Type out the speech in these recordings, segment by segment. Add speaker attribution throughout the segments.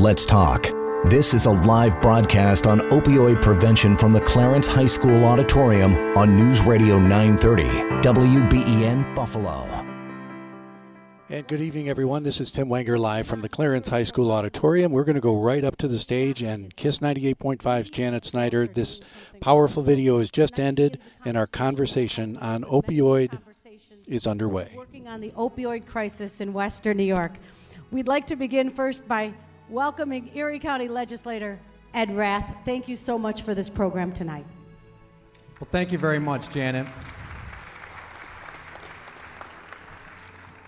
Speaker 1: Let's talk. This is a live broadcast on opioid prevention from the Clarence High School Auditorium on News Radio 930, WBEN Buffalo.
Speaker 2: And good evening, everyone. This is Tim Wenger live from the Clarence High School Auditorium. We're going to go right up to the stage and kiss 98.5's Janet Snyder. This powerful video has just ended, and our conversation on opioid is underway.
Speaker 3: Working on the opioid crisis in Western New York. We'd like to begin first by welcoming Erie County legislator Ed Rath. Thank you so much for this program tonight.
Speaker 4: Well, thank you very much, Janet.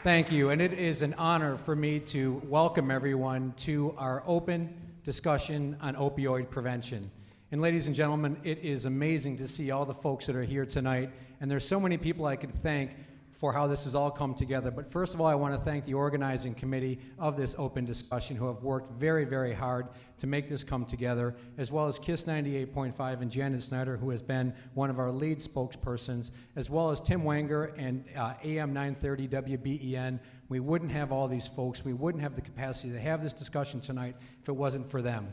Speaker 4: Thank you, and it is an honor for me to welcome everyone to our open discussion on opioid prevention. And ladies and gentlemen, it is amazing to see all the folks that are here tonight, and there's so many people I could thank for how this has all come together. But first of all, I want to thank the organizing committee of this open discussion who have worked very, very hard to make this come together, as well as KISS 98.5 and Janet Snyder, who has been one of our lead spokespersons, as well as Tim Wenger and uh, AM 930 WBEN. We wouldn't have all these folks, we wouldn't have the capacity to have this discussion tonight if it wasn't for them.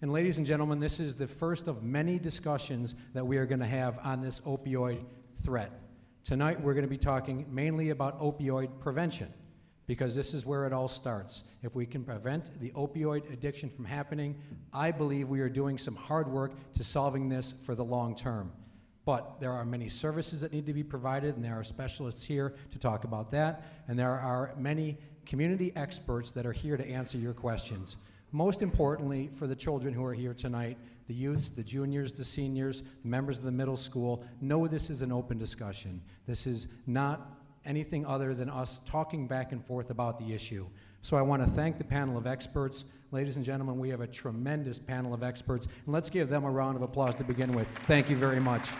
Speaker 4: And ladies and gentlemen, this is the first of many discussions that we are going to have on this opioid threat. Tonight, we're going to be talking mainly about opioid prevention because this is where it all starts. If we can prevent the opioid addiction from happening, I believe we are doing some hard work to solving this for the long term. But there are many services that need to be provided, and there are specialists here to talk about that, and there are many community experts that are here to answer your questions. Most importantly, for the children who are here tonight, the youths, the juniors, the seniors, the members of the middle school know this is an open discussion. This is not anything other than us talking back and forth about the issue. So I want to thank the panel of experts. Ladies and gentlemen, we have a tremendous panel of experts, and let's give them a round of applause to begin with. Thank you very much.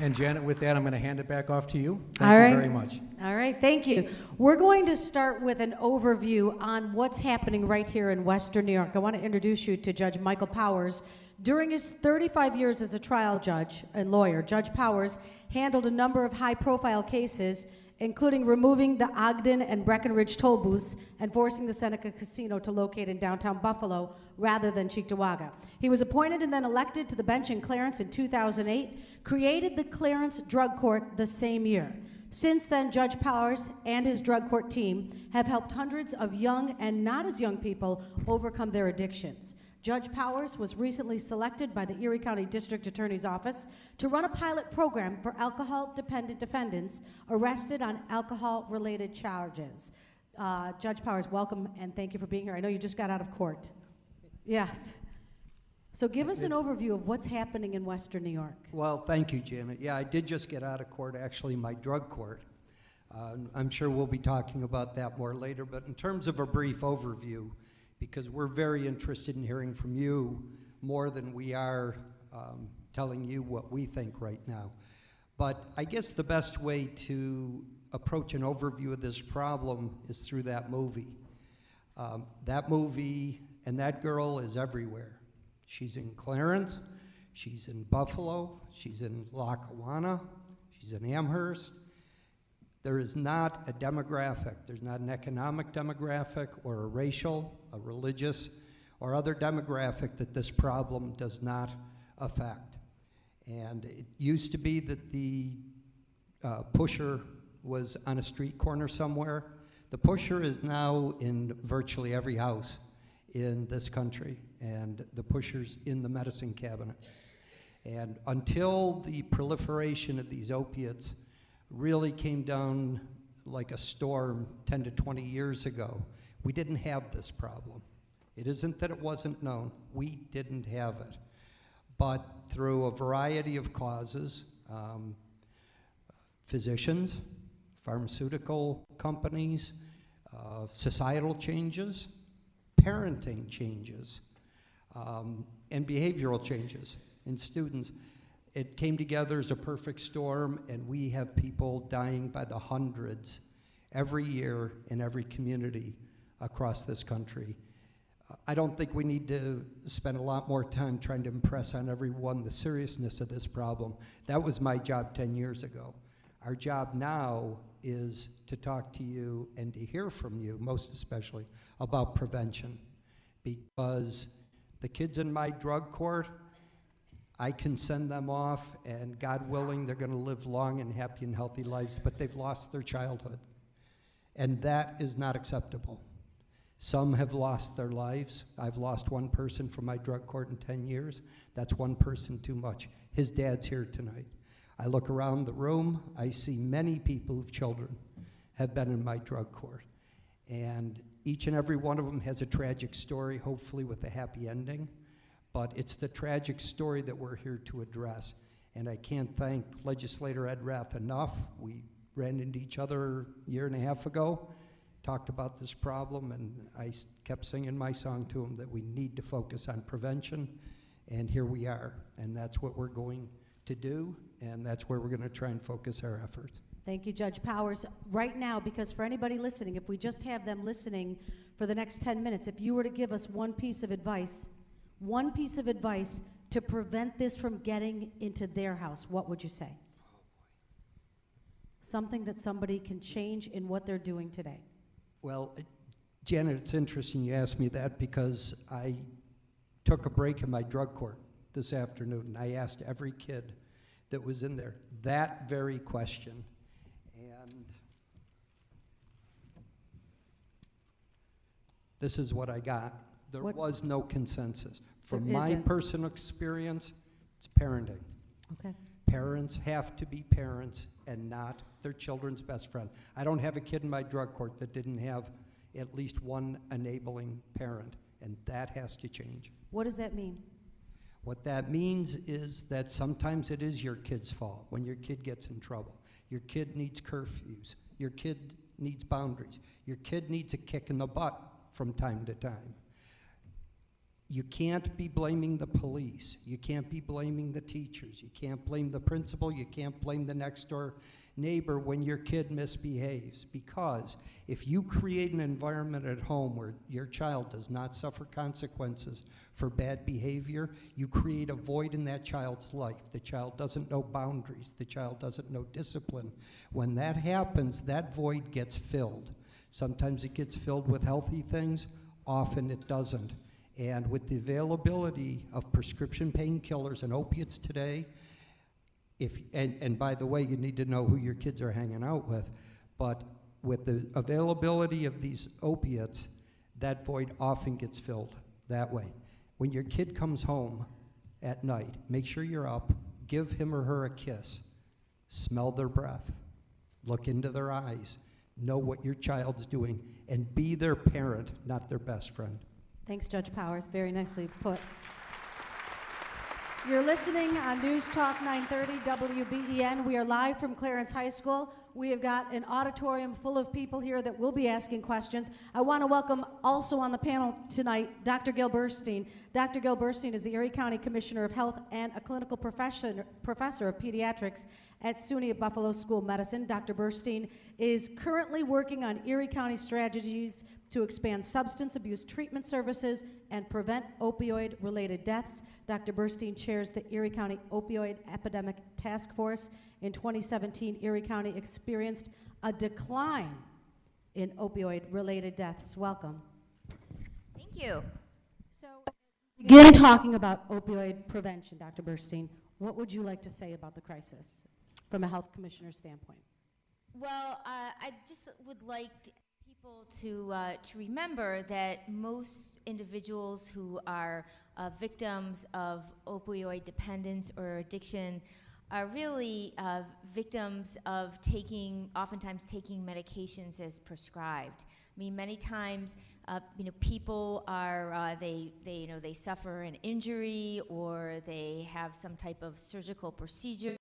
Speaker 4: And Janet, with that, I'm going to hand it back off to you. Thank
Speaker 3: All
Speaker 4: you
Speaker 3: right.
Speaker 4: very much.
Speaker 3: All right, thank you. We're going to start with an overview on what's happening right here in Western New York. I want to introduce you to Judge Michael Powers. During his 35 years as a trial judge and lawyer, Judge Powers handled a number of high profile cases, including removing the Ogden and Breckenridge toll booths and forcing the Seneca Casino to locate in downtown Buffalo rather than Cheektowaga. He was appointed and then elected to the bench in Clarence in 2008, created the Clarence Drug Court the same year. Since then, Judge Powers and his drug court team have helped hundreds of young and not as young people overcome their addictions. Judge Powers was recently selected by the Erie County District Attorney's Office to run a pilot program for alcohol dependent defendants arrested on alcohol related charges. Uh, Judge Powers, welcome and thank you for being here. I know you just got out of court. Yes. So give us an overview of what's happening in Western New York.
Speaker 5: Well, thank you, Janet. Yeah, I did just get out of court, actually, my drug court. Uh, I'm sure we'll be talking about that more later, but in terms of a brief overview, because we're very interested in hearing from you more than we are um, telling you what we think right now. But I guess the best way to approach an overview of this problem is through that movie. Um, that movie and that girl is everywhere. She's in Clarence, she's in Buffalo, she's in Lackawanna, she's in Amherst. There is not a demographic, there's not an economic demographic or a racial, a religious, or other demographic that this problem does not affect. And it used to be that the uh, pusher was on a street corner somewhere. The pusher is now in virtually every house in this country, and the pusher's in the medicine cabinet. And until the proliferation of these opiates really came down like a storm 10 to 20 years ago, we didn't have this problem. It isn't that it wasn't known, we didn't have it. But through a variety of causes, um, physicians, pharmaceutical companies, uh, societal changes, parenting changes, um, and behavioral changes in students. It came together as a perfect storm, and we have people dying by the hundreds every year in every community across this country. I don't think we need to spend a lot more time trying to impress on everyone the seriousness of this problem. That was my job 10 years ago. Our job now is to talk to you and to hear from you, most especially, about prevention. Because the kids in my drug court, I can send them off, and God willing, they're going to live long and happy and healthy lives, but they've lost their childhood. And that is not acceptable. Some have lost their lives. I've lost one person from my drug court in 10 years. That's one person too much. His dad's here tonight. I look around the room, I see many people whose children have been in my drug court. And each and every one of them has a tragic story, hopefully with a happy ending. But it's the tragic story that we're here to address. And I can't thank legislator Ed Rath enough. We ran into each other a year and a half ago talked about this problem, and I kept singing my song to him that we need to focus on prevention, and here we are. And that's what we're going to do, and that's where we're going to try and focus our efforts.
Speaker 3: Thank you, Judge Powers. Right now, because for anybody listening, if we just have them listening for the next 10 minutes, if you were to give us one piece of advice, one piece of advice to prevent this from getting into their house, what would you say? Something that somebody can change in what they're doing today.
Speaker 5: Well, Janet, it's interesting you asked me that because I took a break in my drug court this afternoon and I asked every kid that was in there that very question. And this is what I got. There
Speaker 3: What-
Speaker 5: was no consensus. From
Speaker 3: There
Speaker 5: my
Speaker 3: isn't.
Speaker 5: personal experience, it's parenting.
Speaker 3: Okay.
Speaker 5: Parents have to be parents and not their children's best friend. I don't have a kid in my drug court that didn't have at least one enabling parent, and that has to change.
Speaker 3: What does that mean?
Speaker 5: What that means is that sometimes it is your kid's fault when your kid gets in trouble. Your kid needs curfews. Your kid needs boundaries. Your kid needs a kick in the butt from time to time. You can't be blaming the police. You can't be blaming the teachers. You can't blame the principal. You can't blame the next door neighbor when your kid misbehaves. Because if you create an environment at home where your child does not suffer consequences for bad behavior, you create a void in that child's life. The child doesn't know boundaries, the child doesn't know discipline. When that happens, that void gets filled. Sometimes it gets filled with healthy things, often it doesn't. And with the availability of prescription painkillers and opiates today, if, and, and by the way, you need to know who your kids are hanging out with, but with the availability of these opiates, that void often gets filled that way. When your kid comes home at night, make sure you're up, give him or her a kiss, smell their breath, look into their eyes, know what your child's doing, and be their parent, not their best friend.
Speaker 3: Thanks, Judge Powers. Very nicely put. You're listening on News Talk 930 WBEN. We are live from Clarence High School. We have got an auditorium full of people here that will be asking questions. I want to welcome also on the panel tonight Dr. Gale Burstein. Dr. Gale Burstein is the Erie County Commissioner of Health and a clinical profession, professor of pediatrics at SUNY Buffalo School of Medicine. Dr. Burstein is currently working on Erie County strategies to expand substance abuse treatment services and prevent opioid related deaths. Dr. Burstein chairs the Erie County Opioid Epidemic Task Force. In 2017, Erie County experienced a decline in opioid related deaths. Welcome.
Speaker 6: Thank you.
Speaker 3: So, begin talking about opioid prevention, Dr. Burstein. What would you like to say about the crisis from a health commissioner standpoint?
Speaker 6: Well, uh, I just would like people to uh, to remember that most individuals who are uh, victims of opioid dependence or addiction are really uh, victims of taking, oftentimes taking medications as prescribed. I mean, many times, uh, you know, people are uh, they they you know they suffer an injury or they have some type of surgical procedure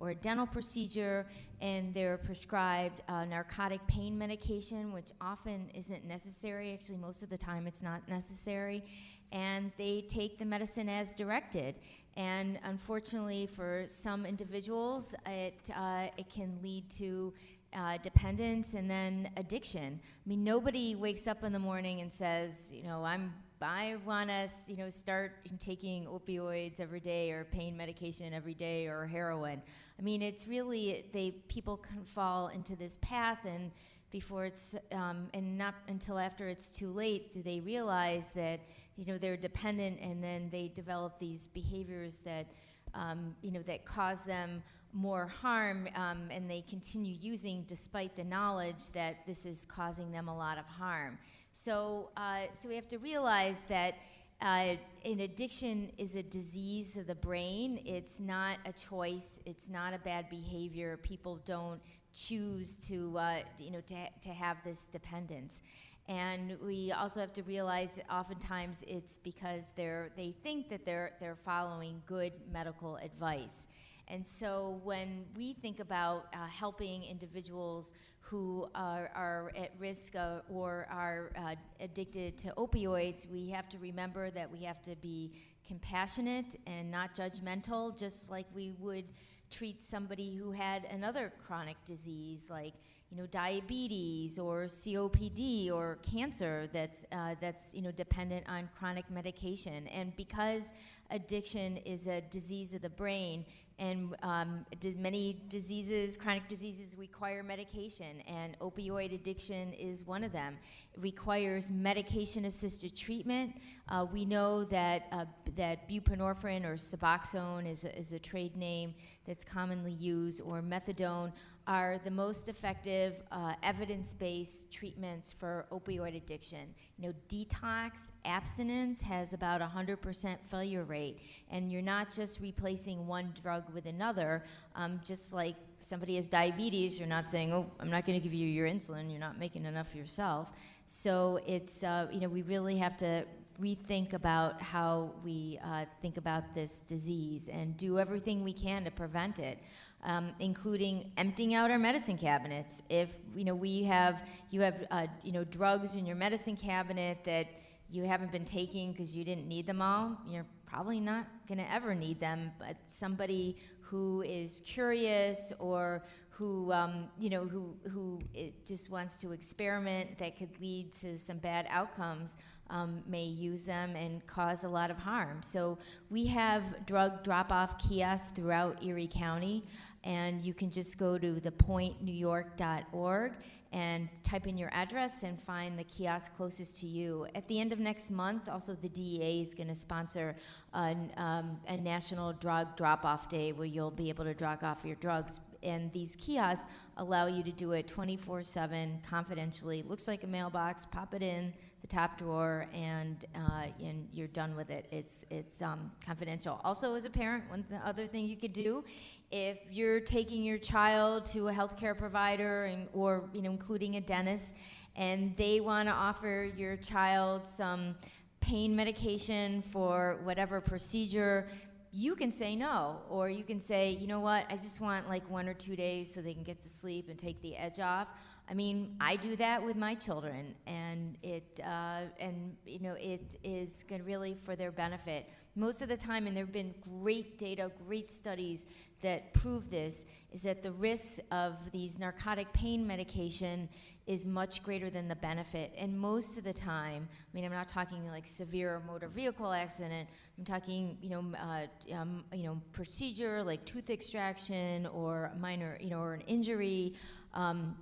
Speaker 6: or a dental procedure, and they're prescribed uh, narcotic pain medication, which often isn't necessary. Actually, most of the time, it's not necessary. And they take the medicine as directed. And unfortunately, for some individuals, it, uh, it can lead to uh, dependence and then addiction. I mean, nobody wakes up in the morning and says, you know, I'm I want to, you know, start taking opioids every day or pain medication every day or heroin. I mean, it's really they people can fall into this path and before it's um, and not until after it's too late do they realize that you know they're dependent and then they develop these behaviors that um, you know that cause them more harm um, and they continue using despite the knowledge that this is causing them a lot of harm. So, uh, so we have to realize that uh, an addiction is a disease of the brain. It's not a choice. It's not a bad behavior. People don't choose to, uh, you know, to, to have this dependence. And we also have to realize oftentimes it's because they're, they think that they're, they're following good medical advice. And so when we think about uh, helping individuals who are, are at risk of, or are uh, addicted to opioids, we have to remember that we have to be compassionate and not judgmental, just like we would treat somebody who had another chronic disease like you know diabetes or COPD or cancer that's uh, that's you know dependent on chronic medication. And because addiction is a disease of the brain and um, many diseases, chronic diseases, require medication, and opioid addiction is one of them. It requires medication-assisted treatment. Uh, we know that uh, that buprenorphine or Suboxone is a, is a trade name that's commonly used, or methadone are the most effective uh, evidence-based treatments for opioid addiction. You know, detox, abstinence has about a 100% failure rate, and you're not just replacing one drug with another. Um, just like somebody has diabetes, you're not saying, "Oh, I'm not going to give you your insulin. You're not making enough yourself." So it's uh, you know we really have to rethink about how we uh, think about this disease and do everything we can to prevent it um, including emptying out our medicine cabinets. If you know we have you have uh, you know drugs in your medicine cabinet that you haven't been taking because you didn't need them all, you're probably not going to ever need them. But somebody who is curious or who um, you know who who just wants to experiment that could lead to some bad outcomes um, may use them and cause a lot of harm. So we have drug drop-off kiosks throughout Erie County and you can just go to thepointnewyork.org and type in your address and find the kiosk closest to you. At the end of next month, also the DEA is going to sponsor a, um, a national drug drop-off day where you'll be able to drop off your drugs. And these kiosks allow you to do it 24/7 confidentially. Looks like a mailbox. Pop it in the top drawer, and uh, and you're done with it. It's it's um, confidential. Also, as a parent, one th- other thing you could do if you're taking your child to a healthcare provider and, or you know including a dentist and they want to offer your child some pain medication for whatever procedure you can say no. Or you can say you know what? I just want like one or two days so they can get to sleep and take the edge off. I mean i do that with my children and it uh, and you know it is really for their benefit. Most of the time and there have been great data great studies that prove this is that the risks of these narcotic pain medication is much greater than the benefit. And most of the time, I mean, I'm not talking like severe motor vehicle accident. I'm talking, you know, uh, um, you know, procedure like tooth extraction or minor, you know, or an injury. Um,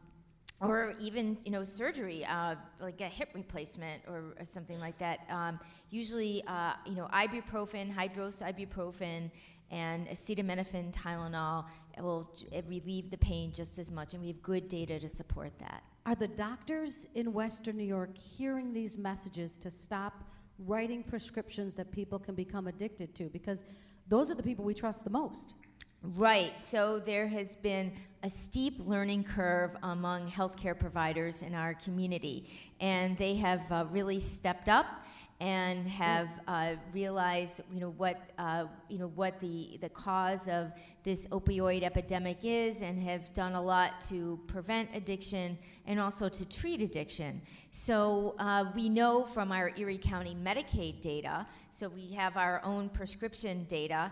Speaker 6: or even you know surgery, uh, like a hip replacement or, or something like that. Um, usually, uh, you know, ibuprofen, high-dose ibuprofen, and acetaminophen, Tylenol will relieve the pain just as much, and we have good data to support that.
Speaker 3: Are the doctors in Western New York hearing these messages to stop writing prescriptions that people can become addicted to? Because those are the people we trust the most.
Speaker 6: Right. So there has been a steep learning curve among healthcare providers in our community, and they have uh, really stepped up and have uh, realized, you know, what, uh, you know, what the, the cause of this opioid epidemic is and have done a lot to prevent addiction and also to treat addiction. So uh, we know from our Erie County Medicaid data, so we have our own prescription data,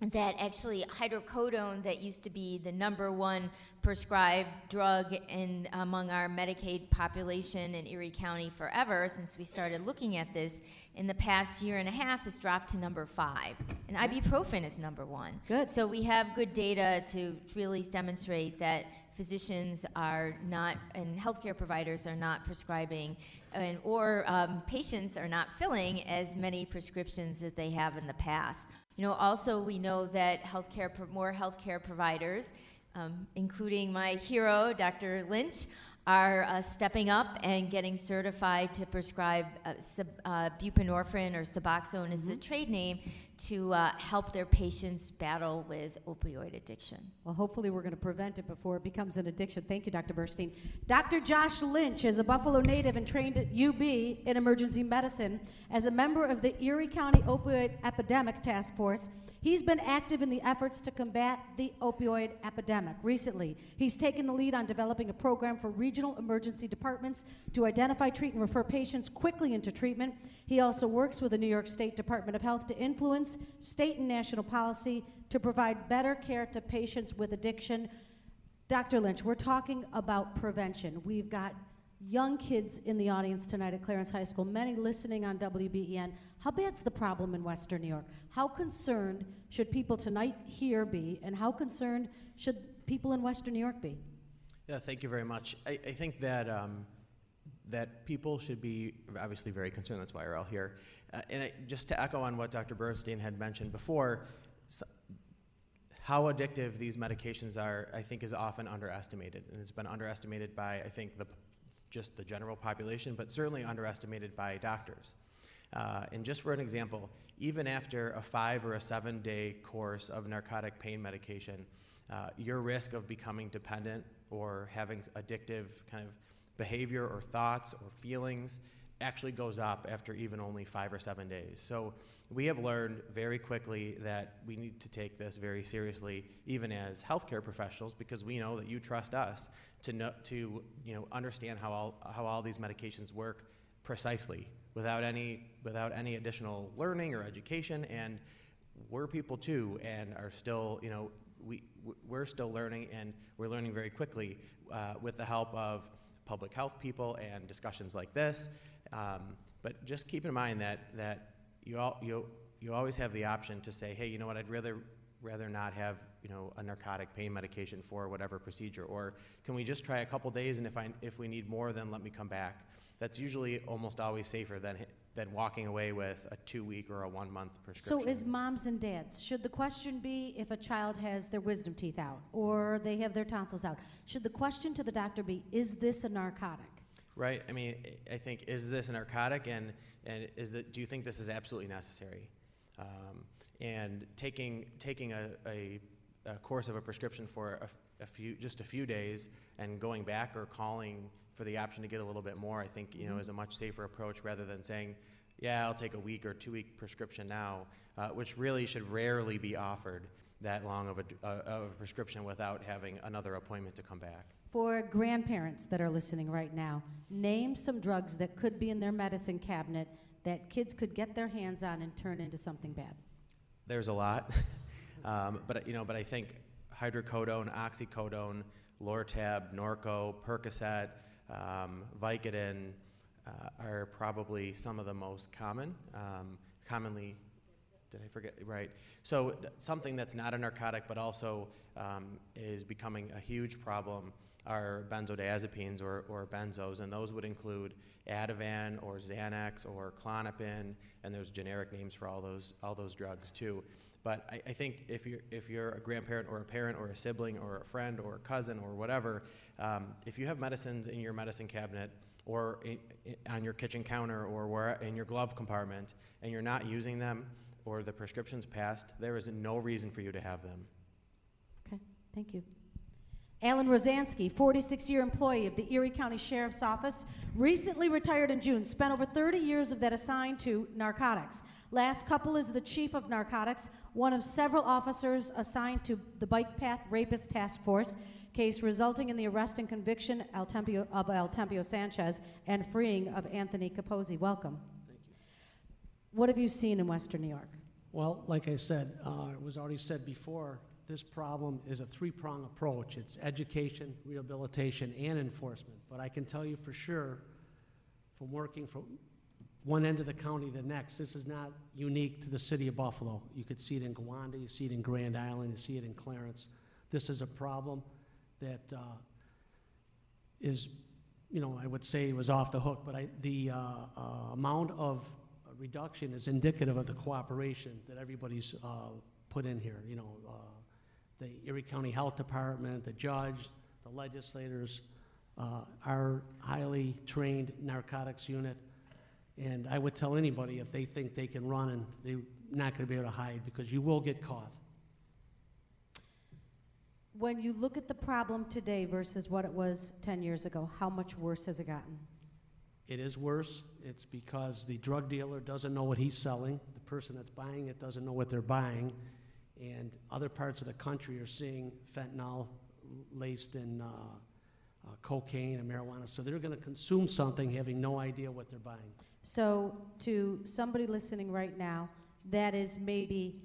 Speaker 6: that actually hydrocodone that used to be the number one prescribed drug in among our Medicaid population in Erie County forever since we started looking at this in the past year and a half has dropped to number five. And ibuprofen is number one.
Speaker 3: Good.
Speaker 6: so we have good data to really demonstrate that physicians are not and healthcare providers are not prescribing and or um, patients are not filling as many prescriptions that they have in the past you know, also we know that healthcare, more healthcare providers, um, including my hero, Dr. Lynch, are uh, stepping up and getting certified to prescribe uh, sub, uh, buprenorphine or Suboxone is the trade name to uh, help their patients battle with opioid addiction.
Speaker 3: Well, hopefully, we're going to prevent it before it becomes an addiction. Thank you, Dr. Burstein. Dr. Josh Lynch is a Buffalo native and trained at UB in emergency medicine. As a member of the Erie County Opioid Epidemic Task Force, He's been active in the efforts to combat the opioid epidemic. Recently, he's taken the lead on developing a program for regional emergency departments to identify, treat, and refer patients quickly into treatment. He also works with the New York State Department of Health to influence state and national policy to provide better care to patients with addiction. Dr. Lynch, we're talking about prevention. We've got young kids in the audience tonight at Clarence High School, many listening on WBEN. How bad's the problem in Western New York? How concerned should people tonight here be, and how concerned should people in Western New York be?
Speaker 7: Yeah, thank you very much. I, I think that um, that people should be obviously very concerned. That's why we're all here. Uh, and I, just to echo on what Dr. Burstein had mentioned before, so how addictive these medications are, I think, is often underestimated, and it's been underestimated by I think the just the general population, but certainly underestimated by doctors. Uh, and just for an example, even after a five or a seven day course of narcotic pain medication, uh, your risk of becoming dependent or having addictive kind of behavior or thoughts or feelings actually goes up after even only five or seven days. So we have learned very quickly that we need to take this very seriously, even as healthcare professionals, because we know that you trust us to know, to you know understand how all how all these medications work precisely without any without any additional learning or education and we're people too and are still you know we we're still learning and we're learning very quickly uh, with the help of public health people and discussions like this. Um, but just keep in mind that that you all you you always have the option to say hey you know what? I'd rather rather not have you know a narcotic pain medication for whatever procedure or can we just try a couple days and if I if we need more then let me come back that's usually almost always safer than than walking away with a two week or a one month prescription.
Speaker 3: So, as moms and dads, should the question be if a child has their wisdom teeth out or they have their tonsils out? Should the question to the doctor be, is this a narcotic?
Speaker 7: Right. I mean, I think is this a narcotic, and and is that do you think this is absolutely necessary? Um, and taking taking a, a, a, course of a prescription for a, a few just a few days and going back or calling for the option to get a little bit more, I think you know mm-hmm. is a much safer approach rather than saying, yeah, I'll take a week or two week prescription now, uh, which really should rarely be offered that long of a, uh, of a prescription without having another appointment to come back.
Speaker 3: For grandparents that are listening right now, name some drugs that could be in their medicine cabinet that kids could get their hands on and turn into something bad.
Speaker 7: There's a lot, um, but you know, but I think hydrocodone, oxycodone, Lortab, Norco, Percocet, um, Vicodin uh, are probably some of the most common, um, commonly. Did I forget? Right. So something that's not a narcotic, but also um, is becoming a huge problem are benzodiazepines or, or benzos, and those would include Ativan or Xanax or Klonopin, and there's generic names for all those all those drugs too. But I, I, think if you're, if you're a grandparent or a parent or a sibling or a friend or a cousin or whatever, um, if you have medicines in your medicine cabinet or in, in, on your kitchen counter or where, in your glove compartment and you're not using them or the prescription's passed, there is no reason for you to have them.
Speaker 3: Okay, thank you. Alan Rosansky, 46 year employee of the Erie County Sheriff's Office, recently retired in June, spent over 30 years of that assigned to narcotics. Last couple is the chief of narcotics, one of several officers assigned to the Bike Path Rapist Task Force, case resulting in the arrest and conviction of Altemio Sanchez and freeing of Anthony Capozzi. Welcome.
Speaker 8: Thank you.
Speaker 3: What have you seen in Western New York?
Speaker 8: Well, like I said, uh, it was already said before, this problem is a three-prong approach. It's education, rehabilitation, and enforcement. But I can tell you for sure, from working from one end of the county to the next, this is not unique to the city of Buffalo. You could see it in Gowanda, you see it in Grand Island, you see it in Clarence. This is a problem that uh, is, you know, I would say was off the hook, but I, the uh, uh, amount of reduction is indicative of the cooperation that everybody's uh, put in here. You know, uh, the Erie County Health Department, the judge, the legislators, uh, our highly trained narcotics unit. And I would tell anybody if they think they can run and they're not going to be able to hide because you will get caught.
Speaker 3: When you look at the problem today versus what it was 10 years ago, how much worse has it gotten?
Speaker 8: It is worse. It's because the drug dealer doesn't know what he's selling. The person that's buying it doesn't know what they're buying. And other parts of the country are seeing fentanyl laced in uh, uh, cocaine and marijuana. So they're going to consume something having no idea what they're buying.
Speaker 3: So, to somebody listening right now that is maybe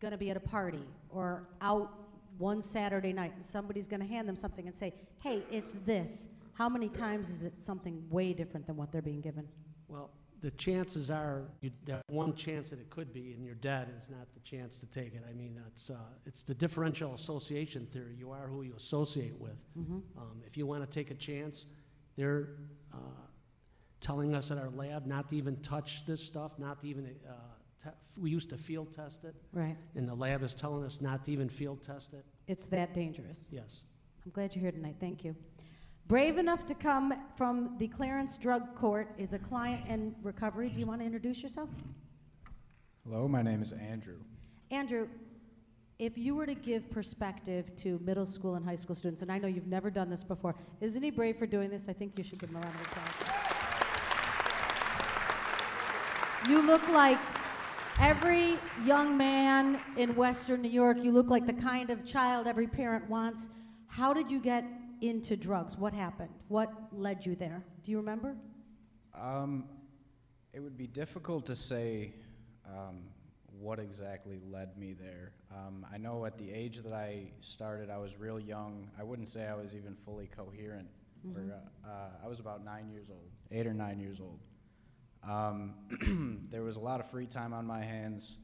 Speaker 3: going to be at a party or out one Saturday night, and somebody's going to hand them something and say, hey, it's this. How many times is it something way different than what they're being given?
Speaker 8: Well, the chances are you, that one chance that it could be, and you're dead, is not the chance to take it. I mean, it's, uh, it's the differential association theory. You are who you associate with.
Speaker 3: Mhm.
Speaker 8: Um, if you want to take a chance, they're uh, telling us at our lab not to even touch this stuff, not to even. Uh, te- we used to field test it,
Speaker 3: Right.
Speaker 8: and the lab is telling us not to even field test it.
Speaker 3: It's that dangerous.
Speaker 8: Yes.
Speaker 3: I'm glad you're here tonight. Thank you. Brave enough to come from the Clarence Drug Court is a client in recovery. Do you want to introduce yourself?
Speaker 9: Hello, my name is Andrew.
Speaker 3: Andrew, if you were to give perspective to middle school and high school students, and I know you've never done this before, isn't he brave for doing this? I think you should give him a round of applause. You look like every young man in Western New York. You look like the kind of child every parent wants. How did you get into drugs? What happened? What led you there? Do you remember?
Speaker 9: Um, it would be difficult to say um, what exactly led me there. Um, I know at the age that I started, I was real young. I wouldn't say I was even fully coherent.
Speaker 3: Mhm.
Speaker 9: Or, uh, uh, I was about nine years old, eight or nine years old. Um, there was a lot of free time on my hands.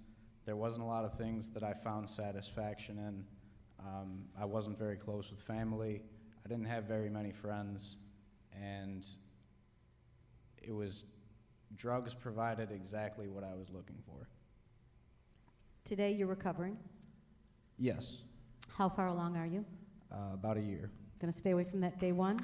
Speaker 9: There wasn't a lot of things that I found satisfaction in. Um, I wasn't very close with family. I didn't have very many friends, and it was drugs provided exactly what I was looking for.
Speaker 3: Today you're recovering.
Speaker 9: Yes,
Speaker 3: How far along are you?
Speaker 9: uh, about a year.
Speaker 3: Going to stay away from that day one?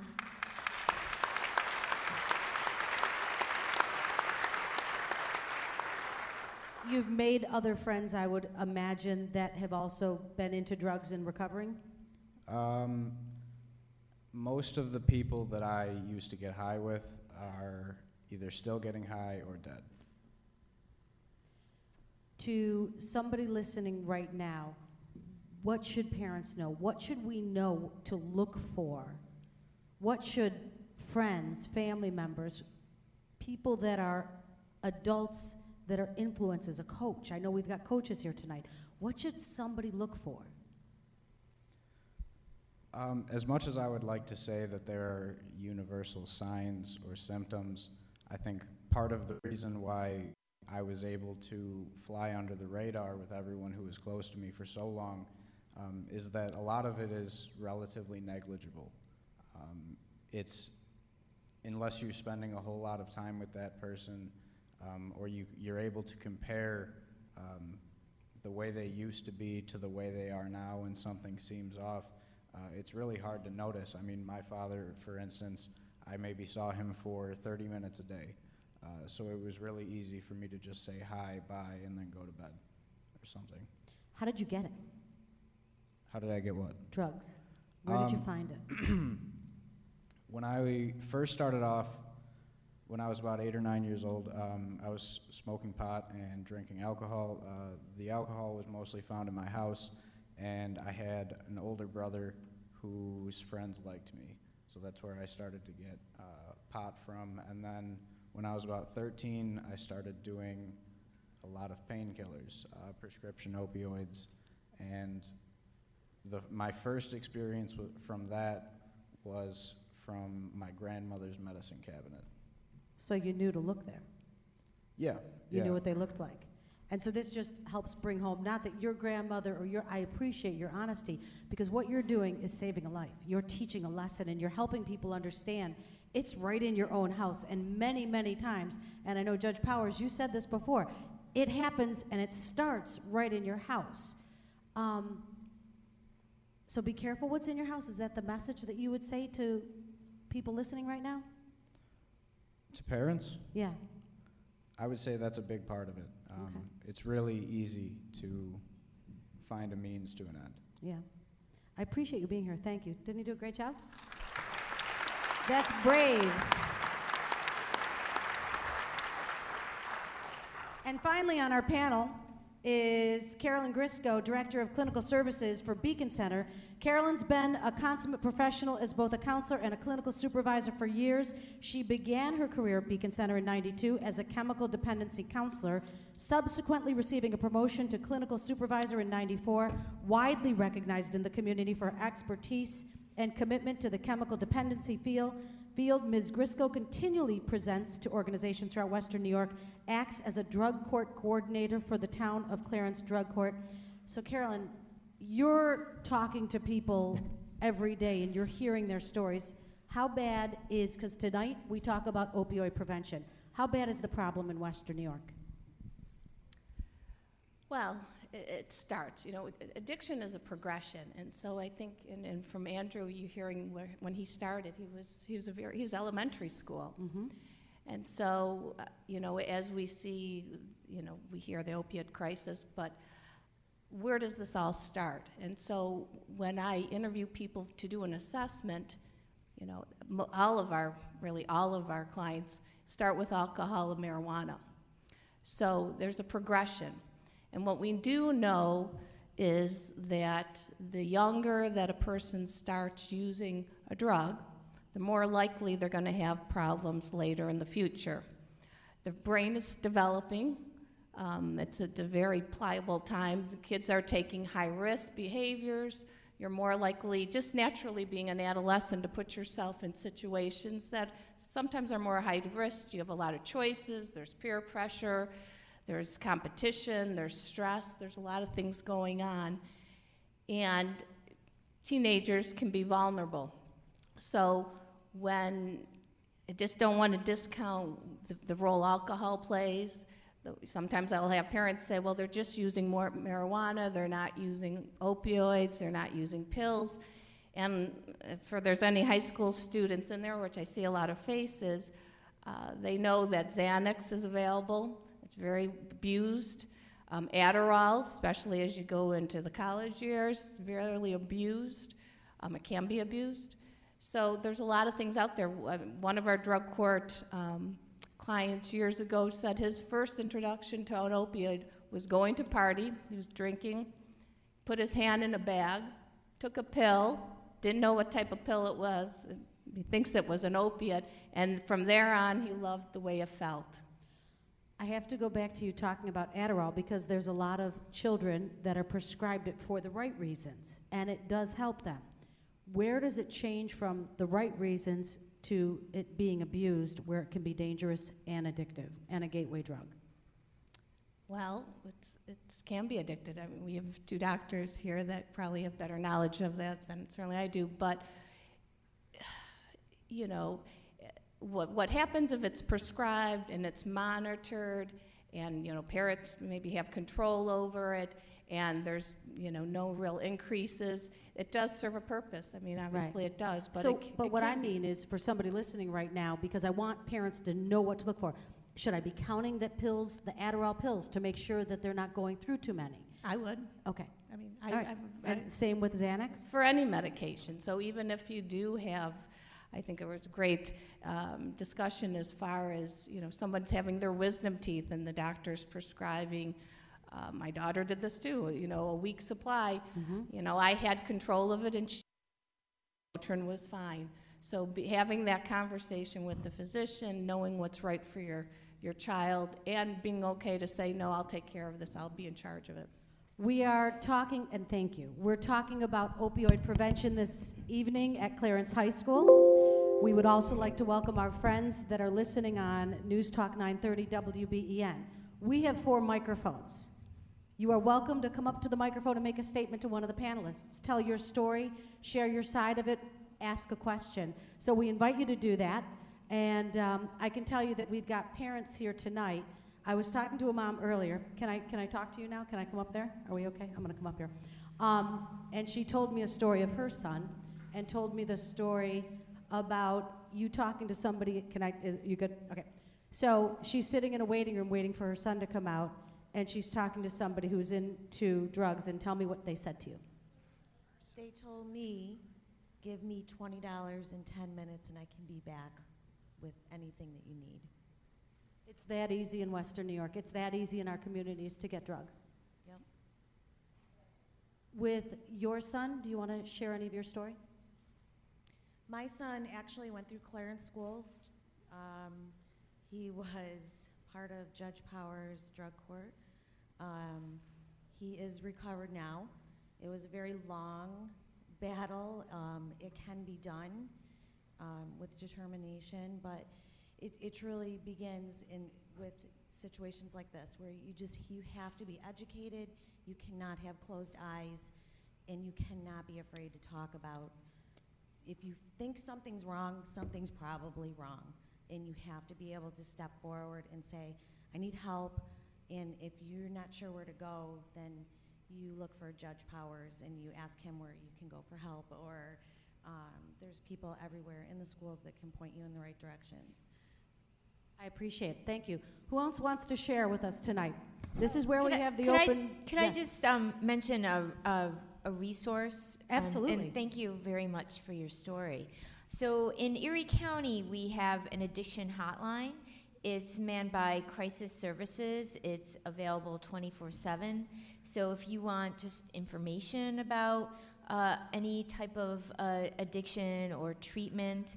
Speaker 3: You've made other friends, I would imagine, that have also been into drugs and recovering?
Speaker 9: Um, most of the people that I used to get high with are either still getting high or dead.
Speaker 3: To somebody listening right now, what should parents know? What should we know to look for? What should friends, family members, people that are adults that are influences, a coach? I know we've got coaches here tonight. What should somebody look for?
Speaker 9: Um, as much as I would like to say that there are universal signs or symptoms, I think part of the reason why I was able to fly under the radar with everyone who was close to me for so long um, is that a lot of it is relatively negligible. Um, it's unless you're spending a whole lot of time with that person um, or you, you're able to compare um, the way they used to be to the way they are now when something seems off, uh, it's really hard to notice. I mean, my father, for instance, I maybe saw him for 30 minutes a day. Uh, so it was really easy for me to just say hi, bye, and then go to bed or something.
Speaker 3: How did you get it?
Speaker 9: How did I get what?
Speaker 3: Drugs. Where did you
Speaker 9: Um,
Speaker 3: find it?
Speaker 9: When I first started off, when I was about eight or nine years old, um, I was smoking pot and drinking alcohol. Uh, the alcohol was mostly found in my house, and I had an older brother whose friends liked me. So that's where I started to get uh, pot from. And then when I was about 13, I started doing a lot of painkillers, uh, prescription opioids, and the, my first experience from that was from my grandmother's medicine cabinet.
Speaker 3: So you knew to look there.
Speaker 9: Yeah.
Speaker 3: You
Speaker 9: yeah.
Speaker 3: knew what they looked like. And so this just helps bring home not that your grandmother or your I appreciate your honesty because what you're doing is saving a life. You're teaching a lesson and you're helping people understand it's right in your own house and many many times and I know Judge Powers you said this before. It happens and it starts right in your house. Um, so be careful what's in your house. Is that the message that you would say to people listening right now?
Speaker 9: To parents,
Speaker 3: Yeah.
Speaker 9: I would say that's a big part of it. Um,
Speaker 3: Okay.
Speaker 9: It's really easy to find a means to an end.
Speaker 3: Yeah. I appreciate you being here. Thank you. Didn't he do a great job? That's brave. And finally, on our panel is Carolyn Grisco, Director of Clinical Services for Beacon Center. Carolyn's been a consummate professional as both a counselor and a clinical supervisor for years. She began her career at Beacon Center in 92 as a chemical dependency counselor, subsequently receiving a promotion to clinical supervisor in 94, widely recognized in the community for expertise and commitment to the chemical dependency field. Field, Ms. Grisco continually presents to organizations throughout Western New York, acts as a drug court coordinator for the town of Clarence Drug Court. So, Carolyn, you're talking to people every day and you're hearing their stories. How bad is, because tonight we talk about opioid prevention, how bad is the problem in Western New York?
Speaker 10: Well, it starts, you know, addiction is a progression, and so I think, and, and from Andrew, you hearing where, when he started, he was he was a very he was elementary school,
Speaker 3: Mm-hmm.
Speaker 10: and so uh, you know, as we see, you know, we hear the opiate crisis, but where does this all start? And so when I interview people to do an assessment, you know, all of our really all of our clients start with alcohol and marijuana. So there's a progression. And what we do know is that the younger that a person starts using a drug, the more likely they're going to have problems later in the future. The brain is developing. Um, it's a very pliable time. The kids are taking high risk behaviors. You're more likely, just naturally being an adolescent, to put yourself in situations that sometimes are more high risk. You have a lot of choices, there's peer pressure, there's competition, there's stress, there's a lot of things going on. And teenagers can be vulnerable. So when I just don't want to discount the, the role alcohol plays. Sometimes I'll have parents say, well, they're just using more marijuana, they're not using opioids, they're not using pills. And if there's any high school students in there, which I see a lot of faces, uh, they know that Xanax is available. Very abused. Um, Adderall, especially as you go into the college years, very abused. Um, it can be abused. So there's a lot of things out there. Uh, One of our drug court um, clients years ago said his first introduction to an opioid was going to party. He was drinking, put his hand in a bag, took a pill, didn't know what type of pill it was. He thinks it was an opiate, and from there on, he loved the way it felt.
Speaker 3: I have to go back to you talking about Adderall because there's a lot of children that are prescribed it for the right reasons, and it does help them. Where does it change from the right reasons to it being abused, where it can be dangerous and addictive and a gateway drug?
Speaker 10: Well, it's, it can be addicted. I mean, we have two doctors here that probably have better knowledge of that than certainly I do. But, you know, what, what happens if it's prescribed and it's monitored and, you know, parents maybe have control over it and there's, you know, no real increases, it does serve a purpose. I mean, obviously it does, but
Speaker 3: so,
Speaker 10: it,
Speaker 3: but
Speaker 10: it
Speaker 3: what I mean is for somebody listening right now, because I want parents to know what to look for. Should I be counting the pills, the Adderall pills, to make sure that they're not going through too many?
Speaker 10: I would.
Speaker 3: Okay.
Speaker 10: I mean, I,
Speaker 3: right.
Speaker 10: I, I,
Speaker 3: same with Xanax?
Speaker 10: for any medication. So even if you do have, I think it was a great um, discussion as far as, you know, someone's having their wisdom teeth and the doctor's prescribing. Uh, my daughter did this too, you know, a week supply. You know, I had control of it and she, Motrin was fine. So be, having that conversation with the physician, knowing what's right for your, your child, and being okay to say, no, I'll take care of this, I'll be in charge of it.
Speaker 3: We are talking, and thank you, we're talking about opioid prevention this evening at Clarence High School. We would also like to welcome our friends that are listening on News Talk 930 WBEN. We have four microphones. You are welcome to come up to the microphone and make a statement to one of the panelists. Tell your story, share your side of it, ask a question. So we invite you to do that. And um, I can tell you that we've got parents here tonight. I was talking to a mom earlier. Can I, can I talk to you now? Can I come up there? Are we okay? I'm going to come up here. Um, and she told me a story of her son and told me the story about you talking to somebody. Can I, is, you good? Okay. So she's sitting in a waiting room waiting for her son to come out, and she's talking to somebody who's into drugs, and tell me what they said to you.
Speaker 11: They told me, give me twenty dollars in ten minutes and I can be back with anything that you need.
Speaker 3: It's that easy in Western New York. It's that easy in our communities to get drugs.
Speaker 11: Yep.
Speaker 3: With your son, do you want to share any of your story?
Speaker 11: My son actually went through Clarence Schools. Um, he was part of Judge Powers' drug court. Um, he is recovered now. It was a very long battle. Um, it can be done um, with determination, but it, it truly begins in with situations like this, where you just you have to be educated. You cannot have closed eyes, and you cannot be afraid to talk about if you think something's wrong, something's probably wrong. And you have to be able to step forward and say, I need help. And if you're not sure where to go, then you look for Judge Powers and you ask him where you can go for help. Or um, there's people everywhere in the schools that can point you in the right directions.
Speaker 3: I appreciate it. Thank you. Who else wants to share with us tonight? This is where
Speaker 6: Could
Speaker 3: we
Speaker 6: I-
Speaker 3: have the
Speaker 6: I-
Speaker 3: open.
Speaker 6: Could
Speaker 3: yes.
Speaker 6: I just um, mention a, a, a resource? Um,
Speaker 3: Absolutely.
Speaker 6: and thank you very much for your story. So in Erie County, we have an addiction hotline. It's manned by Crisis Services. It's available 24 7. So if you want just information about uh, any type of uh, addiction or treatment,